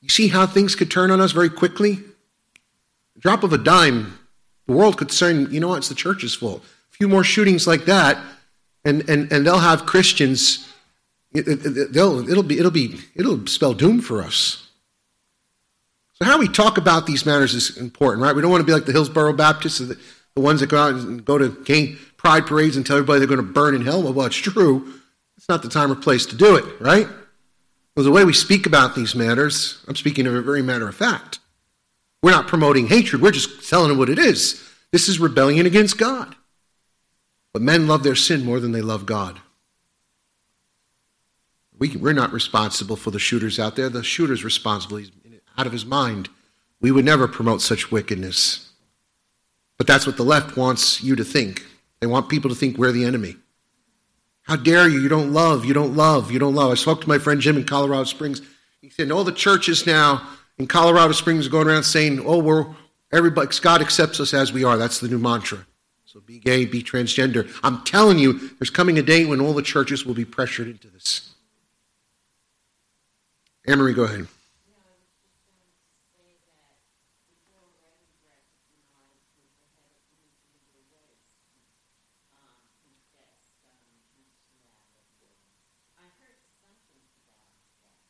You see how things could turn on us very quickly? A drop of a dime, the world could say, you know what, it's the church's fault. A few more shootings like that, and, and, and they'll have Christians, it, it, they'll, it'll, be, it'll, be, it'll spell doom for us. So, how we talk about these matters is important, right? We don't want to be like the Hillsboro Baptists the ones that go out and go to pride parades and tell everybody they're going to burn in hell. Well, well, it's true. It's not the time or place to do it, right? Well, the way we speak about these matters, I'm speaking of a very matter of fact. We're not promoting hatred, we're just telling them what it is. This is rebellion against God. But men love their sin more than they love God. We, we're not responsible for the shooters out there. The shooter's responsible. He's out of his mind. We would never promote such wickedness. But that's what the left wants you to think. They want people to think we're the enemy. How dare you? You don't love, you don't love, you don't love. I spoke to my friend Jim in Colorado Springs. He said, all the churches now in Colorado Springs are going around saying, oh, we're, everybody, God accepts us as we are. That's the new mantra. So be gay, be transgender. I'm telling you, there's coming a day when all the churches will be pressured into this. Anne Marie, go ahead.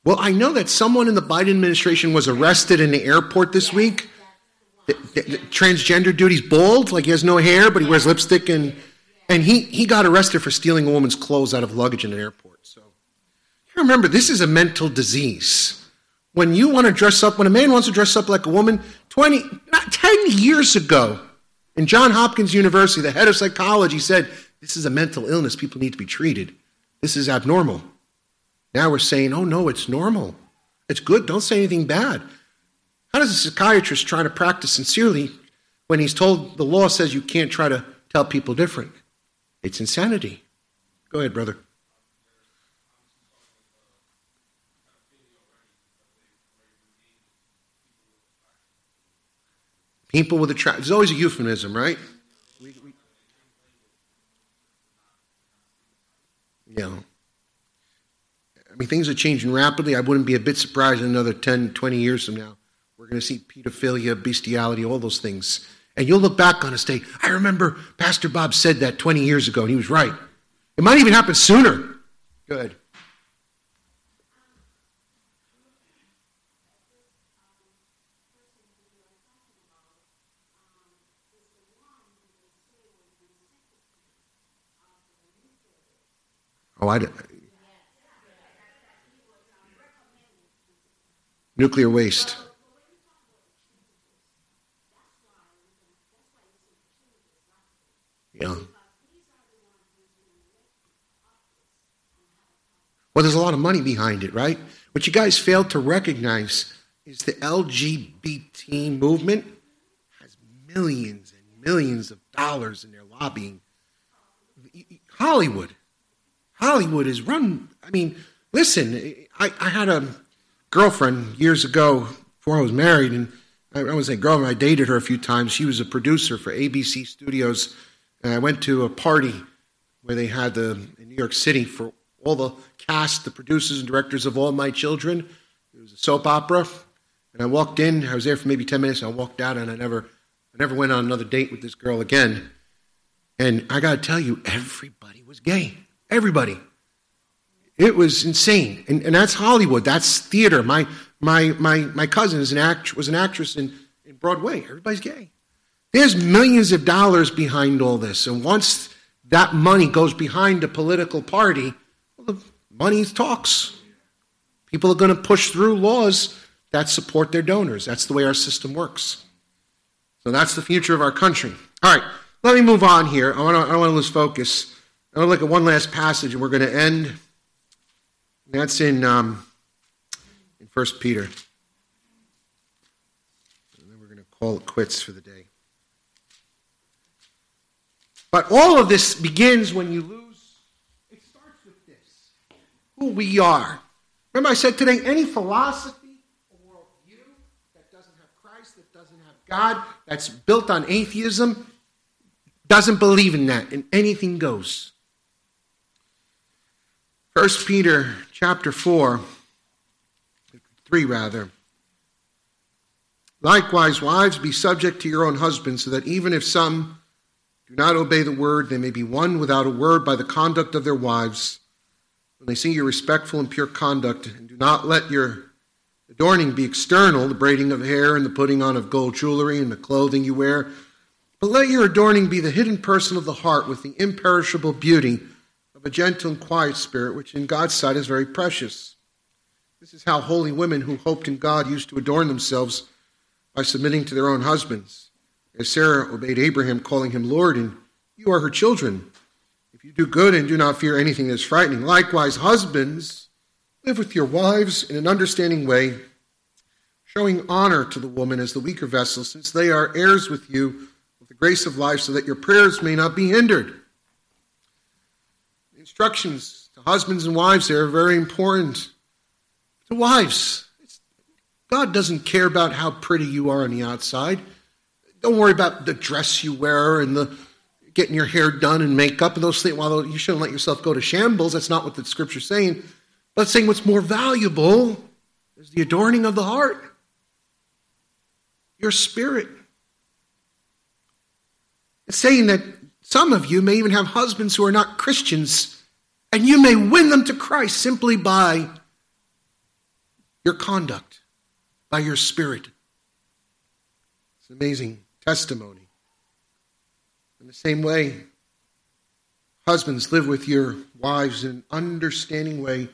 Well, I know that someone in the Biden administration was arrested in the airport this week. The, the, the transgender dude, he's bald, like he has no hair, but he wears lipstick, and and he he got arrested for stealing a woman's clothes out of luggage in an airport. So remember, this is a mental disease. When you want to dress up, when a man wants to dress up like a woman, twenty, not ten years ago, in John Hopkins University, the head of psychology said, "This is a mental illness. People need to be treated. This is abnormal." Now we're saying, oh no, it's normal. It's good. Don't say anything bad. How does a psychiatrist try to practice sincerely when he's told the law says you can't try to tell people different? It's insanity. Go ahead, brother. People with attraction. There's always a euphemism, right? Yeah. I mean, things are changing rapidly. I wouldn't be a bit surprised in another 10, 20 years from now. We're going to see pedophilia, bestiality, all those things. And you'll look back on us and say, I remember Pastor Bob said that 20 years ago, and he was right. It might even happen sooner. Good. Oh, I did. Nuclear waste. Yeah. Well, there's a lot of money behind it, right? What you guys failed to recognize is the LGBT movement has millions and millions of dollars in their lobbying. Hollywood Hollywood is run. I mean, listen, I, I had a girlfriend years ago before I was married, and I, I was a girlfriend. I dated her a few times. She was a producer for ABC Studios, and I went to a party where they had the in New York City for all the cast, the producers and directors of All My Children. It was a soap opera, and I walked in. I was there for maybe ten minutes. And I walked out, and I never, I never went on another date with this girl again. And I got to tell you, everybody was gay. Everybody. It was insane. And, and that's Hollywood. That's theater. My, my, my, my cousin is an act, was an actress in, in Broadway. Everybody's gay. There's millions of dollars behind all this. And once that money goes behind a political party, well, the money talks. People are going to push through laws that support their donors. That's the way our system works. So that's the future of our country. All right, let me move on here. I, wanna, I don't want to lose focus. I want to look at one last passage, and we're going to end. That's in um, in First Peter. And then we're going to call it quits for the day. But all of this begins when you lose. It starts with this: who we are. Remember, I said today, any philosophy or worldview that doesn't have Christ, that doesn't have God, that's built on atheism, doesn't believe in that, and anything goes. 1 Peter chapter 4, 3 rather. Likewise, wives, be subject to your own husbands, so that even if some do not obey the word, they may be won without a word by the conduct of their wives. When they see your respectful and pure conduct, and do not let your adorning be external, the braiding of hair and the putting on of gold jewelry and the clothing you wear, but let your adorning be the hidden person of the heart with the imperishable beauty of a gentle and quiet spirit, which in God's sight is very precious. This is how holy women who hoped in God used to adorn themselves by submitting to their own husbands. As Sarah obeyed Abraham, calling him Lord, and you are her children. If you do good and do not fear anything that is frightening, likewise, husbands, live with your wives in an understanding way, showing honor to the woman as the weaker vessel, since they are heirs with you of the grace of life, so that your prayers may not be hindered instructions to husbands and wives there are very important. To wives, God doesn't care about how pretty you are on the outside. Don't worry about the dress you wear and the getting your hair done and makeup and those things. While you shouldn't let yourself go to shambles, that's not what the scripture's saying. But it's saying what's more valuable is the adorning of the heart, your spirit. It's saying that some of you may even have husbands who are not Christians and you may win them to Christ simply by your conduct, by your spirit. It's an amazing testimony. In the same way, husbands, live with your wives in an understanding way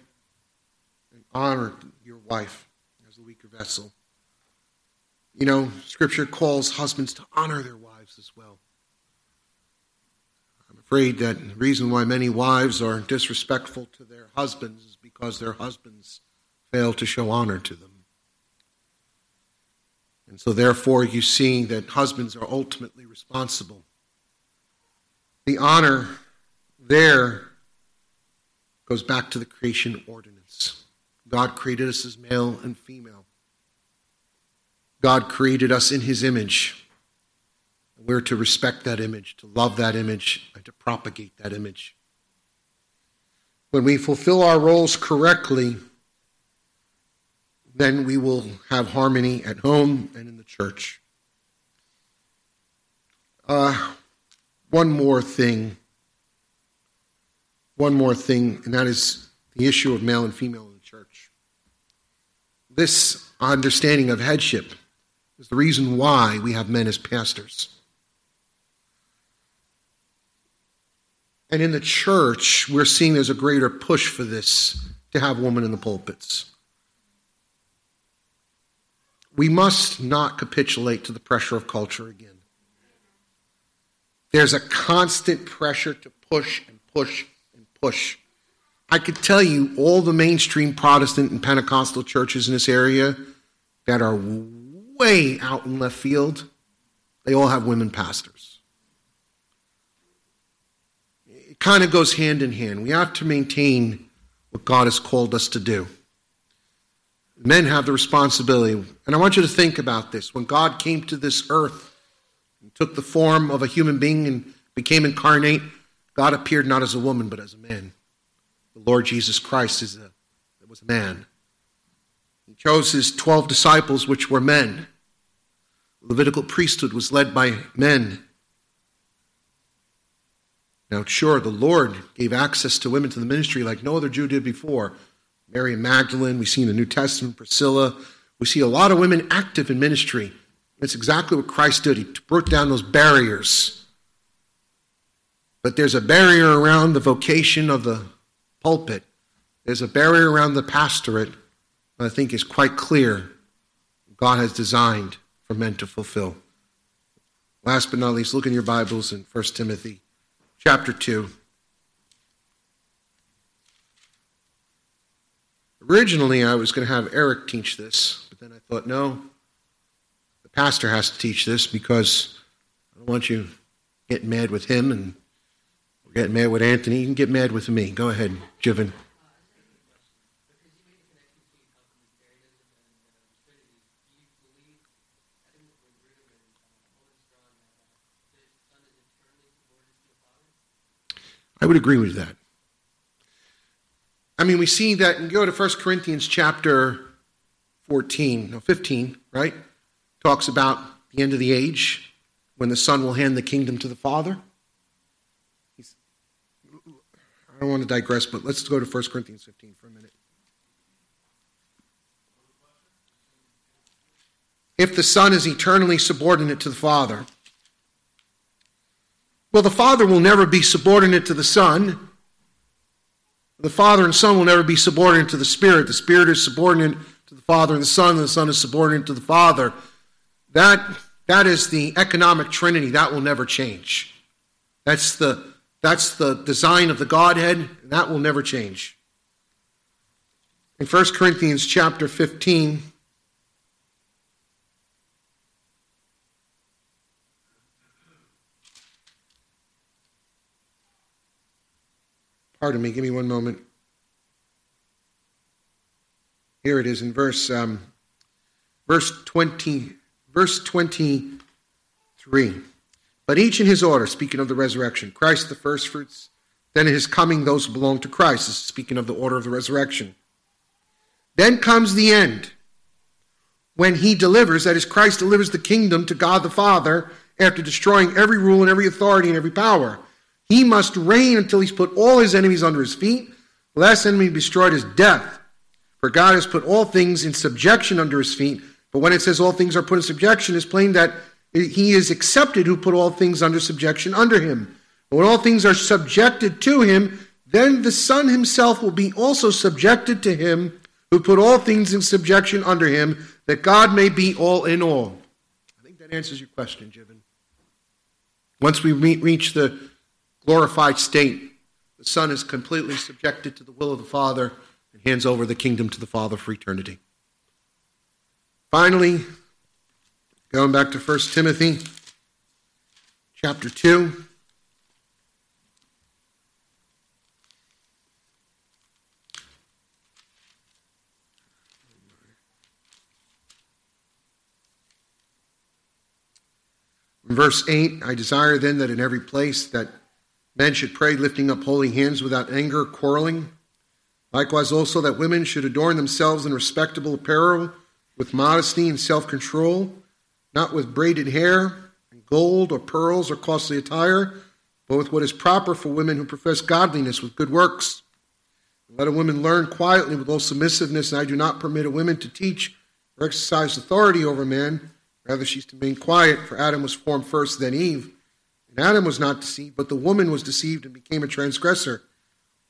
and honor your wife as a weaker vessel. You know, Scripture calls husbands to honor their wives as well afraid that the reason why many wives are disrespectful to their husbands is because their husbands fail to show honor to them. And so, therefore, you see that husbands are ultimately responsible. The honor there goes back to the creation ordinance. God created us as male and female. God created us in his image. We're to respect that image, to love that image, and to propagate that image. When we fulfill our roles correctly, then we will have harmony at home and in the church. Uh, one more thing. One more thing, and that is the issue of male and female in the church. This understanding of headship is the reason why we have men as pastors. And in the church, we're seeing there's a greater push for this to have women in the pulpits. We must not capitulate to the pressure of culture again. There's a constant pressure to push and push and push. I could tell you all the mainstream Protestant and Pentecostal churches in this area that are way out in left field, they all have women pastors. It kind of goes hand in hand. We have to maintain what God has called us to do. Men have the responsibility. And I want you to think about this. When God came to this earth and took the form of a human being and became incarnate, God appeared not as a woman, but as a man. The Lord Jesus Christ is a, was a man. He chose his 12 disciples, which were men. The Levitical priesthood was led by men. Now, sure, the Lord gave access to women to the ministry like no other Jew did before. Mary Magdalene, we see in the New Testament, Priscilla. We see a lot of women active in ministry. That's exactly what Christ did. He broke down those barriers. But there's a barrier around the vocation of the pulpit. There's a barrier around the pastorate that I think is quite clear God has designed for men to fulfill. Last but not least, look in your Bibles in 1 Timothy chapter 2. Originally, I was going to have Eric teach this, but then I thought, no, the pastor has to teach this because I don't want you getting mad with him and getting mad with Anthony. You can get mad with me. Go ahead, Jivan. I would agree with that. I mean, we see that, and go to 1 Corinthians chapter 14, no, 15, right? Talks about the end of the age when the Son will hand the kingdom to the Father. He's, I don't want to digress, but let's go to 1 Corinthians 15 for a minute. If the Son is eternally subordinate to the Father, well, the Father will never be subordinate to the Son. The Father and Son will never be subordinate to the Spirit. The Spirit is subordinate to the Father and the Son, and the Son is subordinate to the Father. That, that is the economic trinity. That will never change. That's the, that's the design of the Godhead, and that will never change. In 1 Corinthians chapter 15, Pardon me, give me one moment. Here it is in verse um, verse 20 verse 23. But each in his order, speaking of the resurrection, Christ the firstfruits, then in his coming those who belong to Christ, this is speaking of the order of the resurrection. Then comes the end, when he delivers, that is, Christ delivers the kingdom to God the Father after destroying every rule and every authority and every power. He must reign until he's put all his enemies under his feet. The last enemy destroyed is death. For God has put all things in subjection under his feet. But when it says all things are put in subjection, it's plain that he is accepted who put all things under subjection under him. But when all things are subjected to him, then the Son himself will be also subjected to him who put all things in subjection under him, that God may be all in all. I think that answers your question, Jivan. Once we reach the glorified state, the Son is completely subjected to the will of the Father and hands over the kingdom to the Father for eternity. Finally, Going back to 1 Timothy chapter 2. In verse 8, I desire then that in every place that men should pray, lifting up holy hands without anger, quarreling. Likewise also that women should adorn themselves in respectable apparel, with modesty and self control, not with braided hair, and gold or pearls or costly attire, but with what is proper for women who profess godliness with good works. Let a woman learn quietly with all submissiveness, and I do not permit a woman to teach or exercise authority over man Rather, she's to remain quiet, for Adam was formed first, then Eve. And Adam was not deceived, but the woman was deceived and became a transgressor.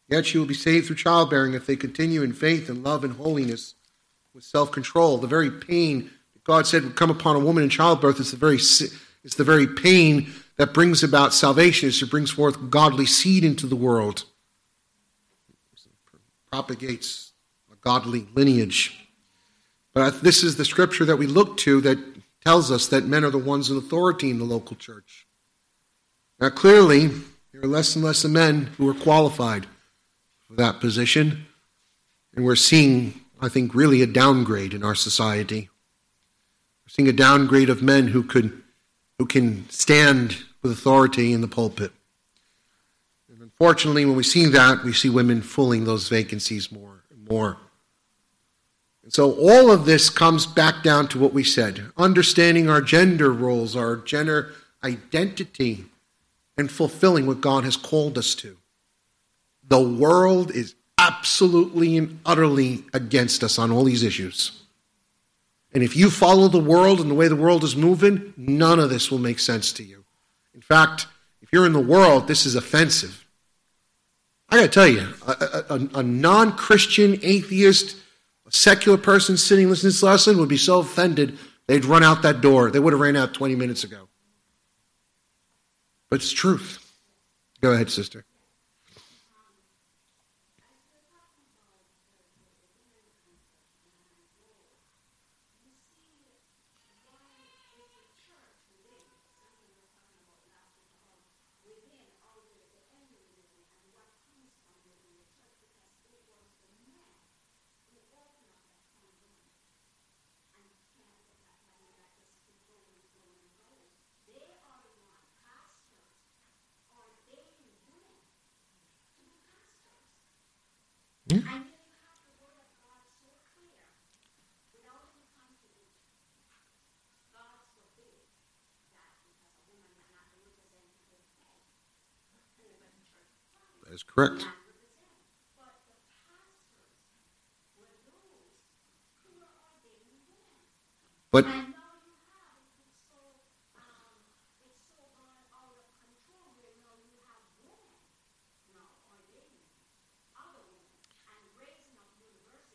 Yet she will be saved through childbearing if they continue in faith and love and holiness with self control. The very pain that God said would come upon a woman in childbirth is the very, is the very pain that brings about salvation, it brings forth godly seed into the world, propagates a godly lineage. But this is the scripture that we look to that tells us that men are the ones in authority in the local church. Now, clearly, there are less and less men who are qualified for that position, and we're seeing, I think, really a downgrade in our society. We're seeing a downgrade of men who could, who can stand with authority in the pulpit. And unfortunately, when we see that, we see women filling those vacancies more and more. And so all of this comes back down to what we said understanding our gender roles, our gender identity, and fulfilling what God has called us to. The world is absolutely and utterly against us on all these issues. And if you follow the world and the way the world is moving, none of this will make sense to you. In fact, if you're in the world, this is offensive. I got to tell you, a, a, a non Christian atheist secular person sitting listening to this lesson would be so offended they'd run out that door. They would have ran out 20 minutes ago. But it's truth. Go ahead, sister. is correct. But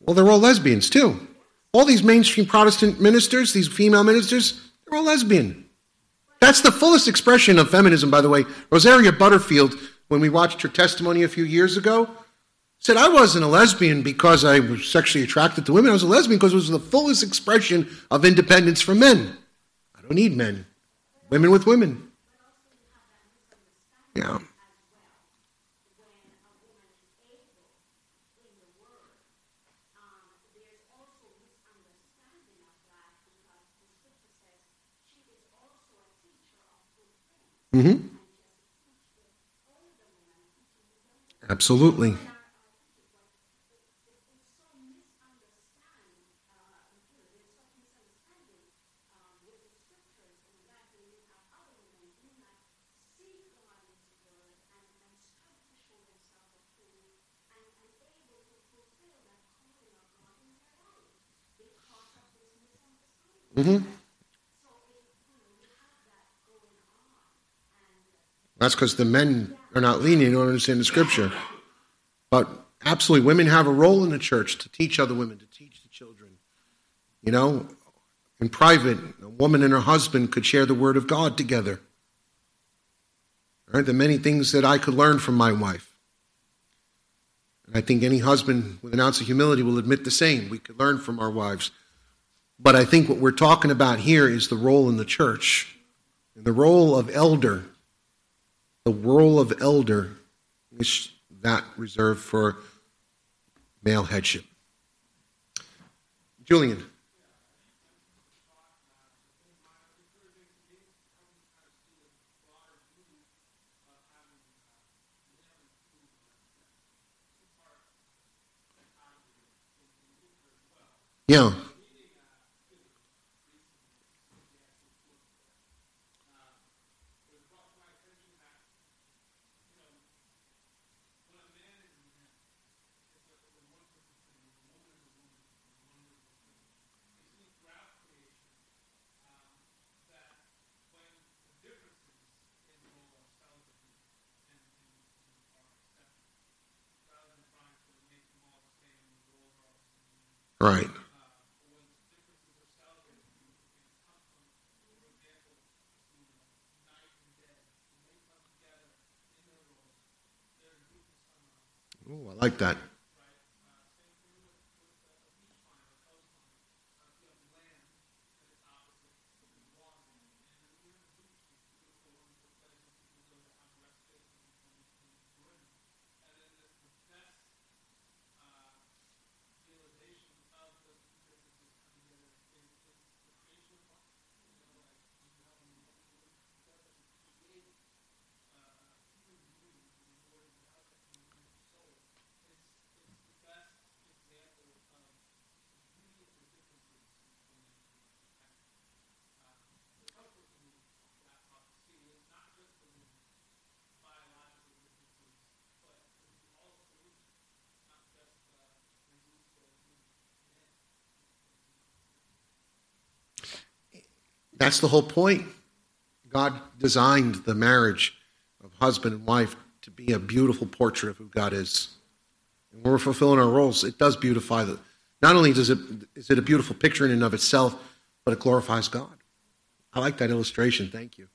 well, they're all lesbians too. All these mainstream Protestant ministers, these female ministers, they're all lesbian. That's the fullest expression of feminism, by the way. Rosaria Butterfield when we watched her testimony a few years ago, said I wasn't a lesbian because I was sexually attracted to women. I was a lesbian because it was the fullest expression of independence for men. I don't need men. Women with women. Yeah. Mm-hmm. Absolutely. Mm-hmm. That's because the men are not lenient, don't understand the scripture. But absolutely, women have a role in the church to teach other women, to teach the children. You know, in private, a woman and her husband could share the word of God together. Right? There are many things that I could learn from my wife. And I think any husband with an ounce of humility will admit the same. We could learn from our wives. But I think what we're talking about here is the role in the church. And the role of elder, the role of elder is that reserved for male headship. Julian. Yeah. Right. Ooh, I like that. That's the whole point. God designed the marriage of husband and wife to be a beautiful portrait of who God is. And when we're fulfilling our roles, it does beautify the. Not only does it is it a beautiful picture in and of itself, but it glorifies God. I like that illustration. Thank you.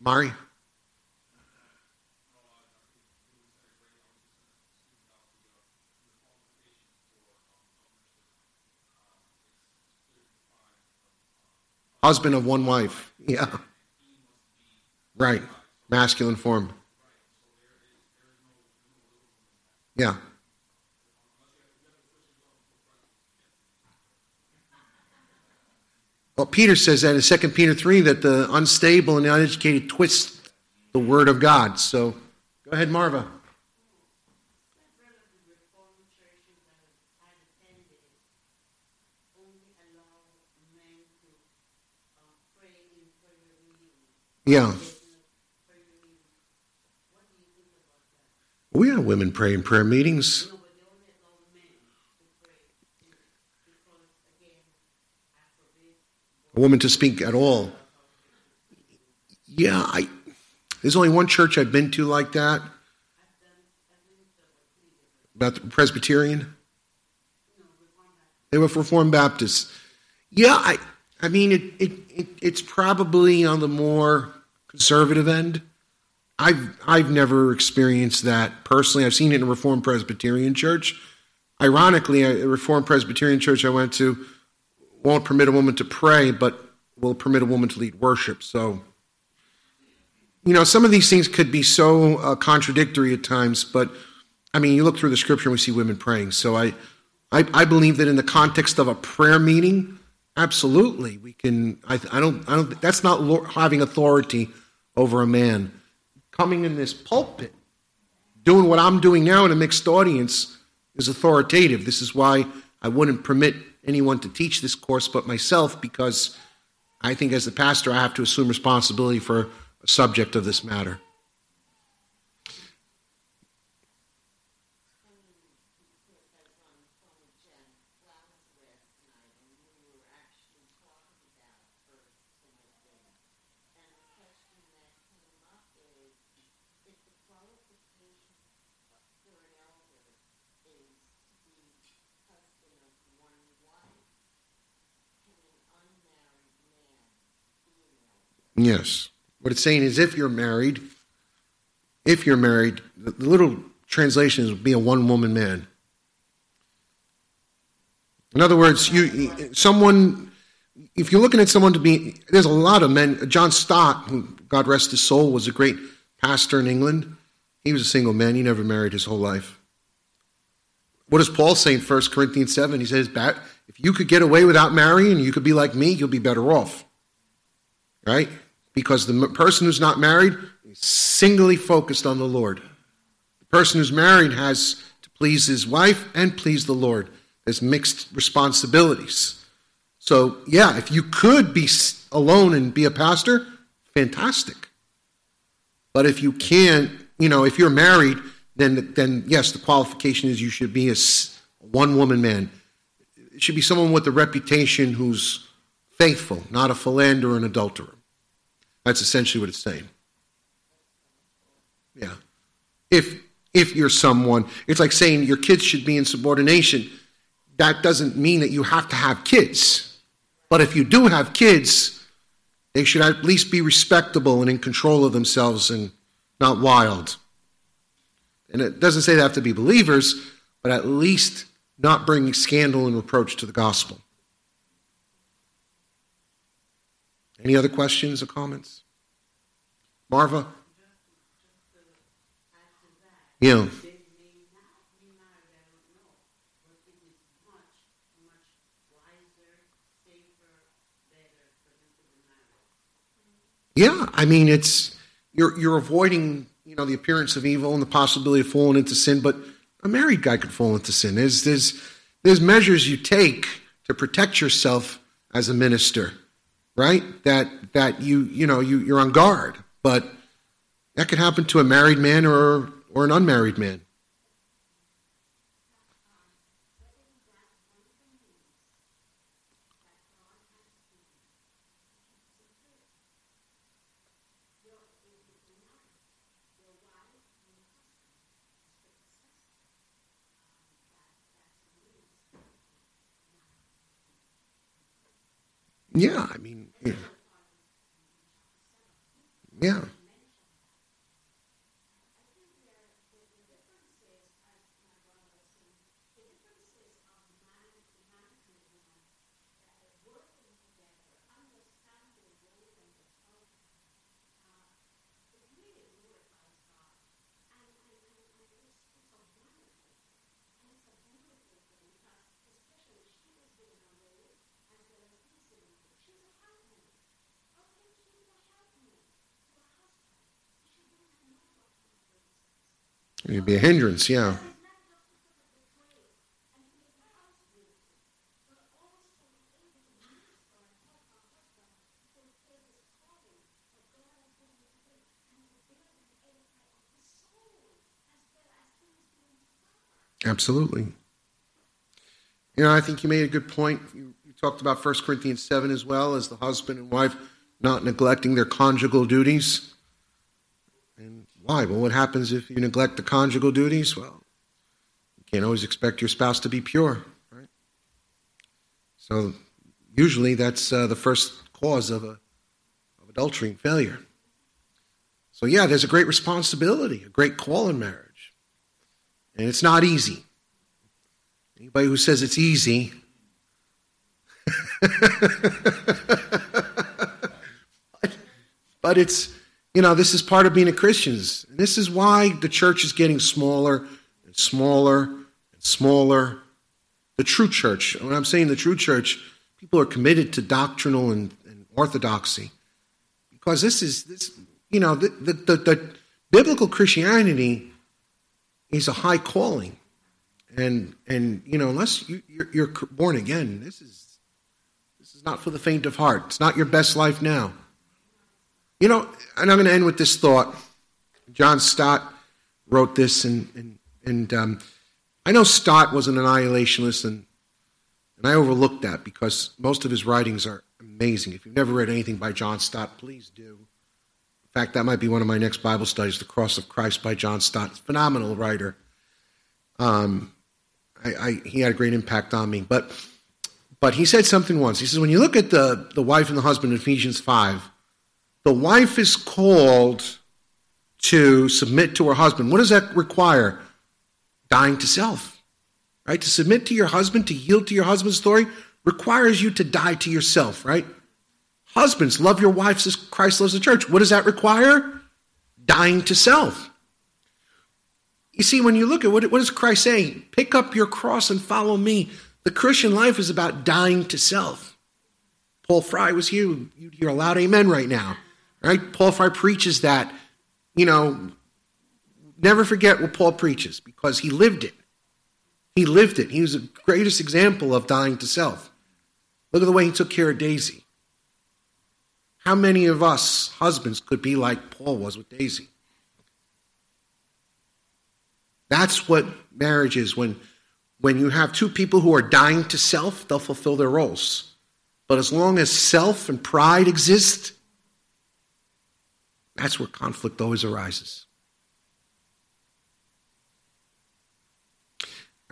Mari? Husband of one wife. Yeah. Right. Masculine form. Yeah. Well, Peter says that in 2 Peter 3 that the unstable and the uneducated twist the word of God. So go ahead, Marva. Yeah. We have women pray in prayer meetings. A woman to speak at all. Yeah, I. There's only one church I've been to like that. About the Presbyterian. They were Reformed Baptists. Yeah, I. I mean, it, it, it, it's probably on the more conservative end. I've I've never experienced that personally. I've seen it in a Reformed Presbyterian church. Ironically, a Reformed Presbyterian church I went to won't permit a woman to pray, but will permit a woman to lead worship. So, you know, some of these things could be so uh, contradictory at times. But I mean, you look through the scripture and we see women praying. So I, I, I believe that in the context of a prayer meeting, absolutely we can. I, I don't. I don't. That's not having authority over a man. Coming in this pulpit, doing what I'm doing now in a mixed audience is authoritative. This is why I wouldn't permit anyone to teach this course but myself, because I think as the pastor, I have to assume responsibility for a subject of this matter. Yes. What it's saying is if you're married, if you're married, the, little translation is be a one woman man. In other words, you someone if you're looking at someone to be there's a lot of men. John Stott, who God rest his soul, was a great pastor in England. He was a single man. He never married his whole life. What does Paul say in 1 Corinthians 7? He says, if you could get away without marrying, you could be like me, you'll be better off. Right? Because the person who's not married is singly focused on the Lord. The person who's married has to please his wife and please the Lord. There's mixed responsibilities. So, yeah, if you could be alone and be a pastor, fantastic. But if you can't, you know, if you're married, then, then yes, the qualification is you should be a one woman man. It should be someone with a reputation who's faithful, not a philanderer and adulterer. That's essentially what it's saying. Yeah. If if you're someone, it's like saying your kids should be in subordination. That doesn't mean that you have to have kids. But if you do have kids, they should at least be respectable and in control of themselves and not wild. And it doesn't say they have to be believers, but at least not bringing scandal and reproach to the gospel. Any other questions or comments? Marva? Yeah. Yeah, I mean it's you're you're avoiding you know the appearance of evil and the possibility of falling into sin, but a married guy could fall into sin. There's there's there's measures you take to protect yourself as a minister, right? That that you you know you you're on guard, but that could happen to a married man or or an unmarried man. Yeah, I mean, yeah. yeah. It'd be a hindrance, yeah. Absolutely. You know, I think you made a good point. You, you, talked about 1 Corinthians 7 as well as the husband and wife not neglecting their conjugal duties. Why? Well, what happens if you neglect the conjugal duties? Well, you can't always expect your spouse to be pure, right? So usually that's uh, the first cause of, a, of adultery and failure. So, yeah, there's a great responsibility, a great call in marriage. And it's not easy. Anybody who says it's easy, but, but it's you know, this is part of being a Christian. This is why the church is getting smaller and smaller and smaller. The true church, when I'm saying the true church, people are committed to doctrinal and, and orthodoxy. Because this is, this, you know, the, the, the, the biblical Christianity is a high calling. And, and you know, unless you, you're, you're born again, this is, this is not for the faint of heart. It's not your best life now. You know, and I'm going to end with this thought. John Stott wrote this, and, and, and um, I know Stott was an annihilationist, and, and I overlooked that because most of his writings are amazing. If you've never read anything by John Stott, please do. In fact, that might be one of my next Bible studies, The Cross of Christ by John Stott. Phenomenal writer. Um, I, I, he had a great impact on me. But, but he said something once. He says, when you look at the, the wife and the husband in Ephesians 5, the wife is called to submit to her husband. What does that require? Dying to self. right? To submit to your husband, to yield to your husband's authority, requires you to die to yourself, right? Husbands, love your wives as Christ loves the church. What does that require? Dying to self. You see, when you look at what, what does Christ say? Pick up your cross and follow me. The Christian life is about dying to self. Paul Fry was here. You'd hear a loud amen right now. Right? Paul Fry preaches that, you know, never forget what Paul preaches because he lived it. He lived it. He was the greatest example of dying to self. Look at the way he took care of Daisy. How many of us husbands could be like Paul was with Daisy? That's what marriage is. When, when you have two people who are dying to self, they'll fulfill their roles. But as long as self and pride exist, that's where conflict always arises.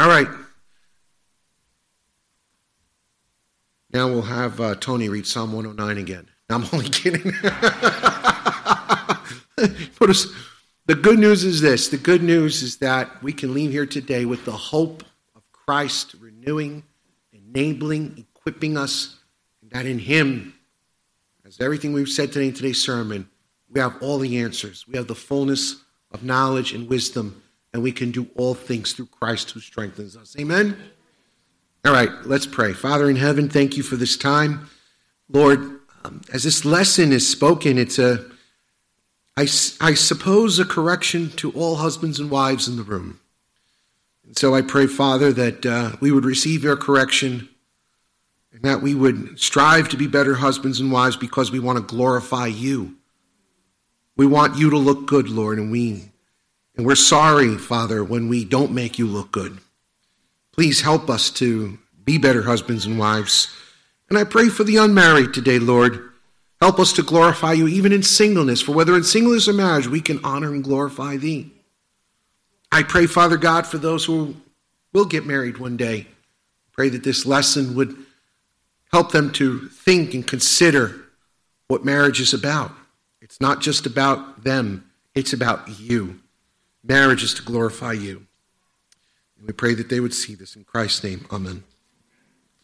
All right. Now we'll have uh, Tony read Psalm 109 again. I'm only kidding. the good news is this the good news is that we can leave here today with the hope of Christ renewing, enabling, equipping us, and that in Him, as everything we've said today in today's sermon, we have all the answers. We have the fullness of knowledge and wisdom, and we can do all things through Christ who strengthens us. Amen? All right, let's pray. Father in heaven, thank you for this time. Lord, um, as this lesson is spoken, it's a, I, I suppose, a correction to all husbands and wives in the room. And so I pray, Father, that uh, we would receive your correction and that we would strive to be better husbands and wives because we want to glorify you. We want you to look good, Lord, and we and we're sorry, Father, when we don't make you look good. Please help us to be better husbands and wives. And I pray for the unmarried today, Lord. Help us to glorify you even in singleness, for whether in singleness or marriage, we can honor and glorify thee. I pray, Father God, for those who will get married one day. Pray that this lesson would help them to think and consider what marriage is about. It's not just about them, it's about you. Marriage is to glorify you. And we pray that they would see this in Christ's name. Amen.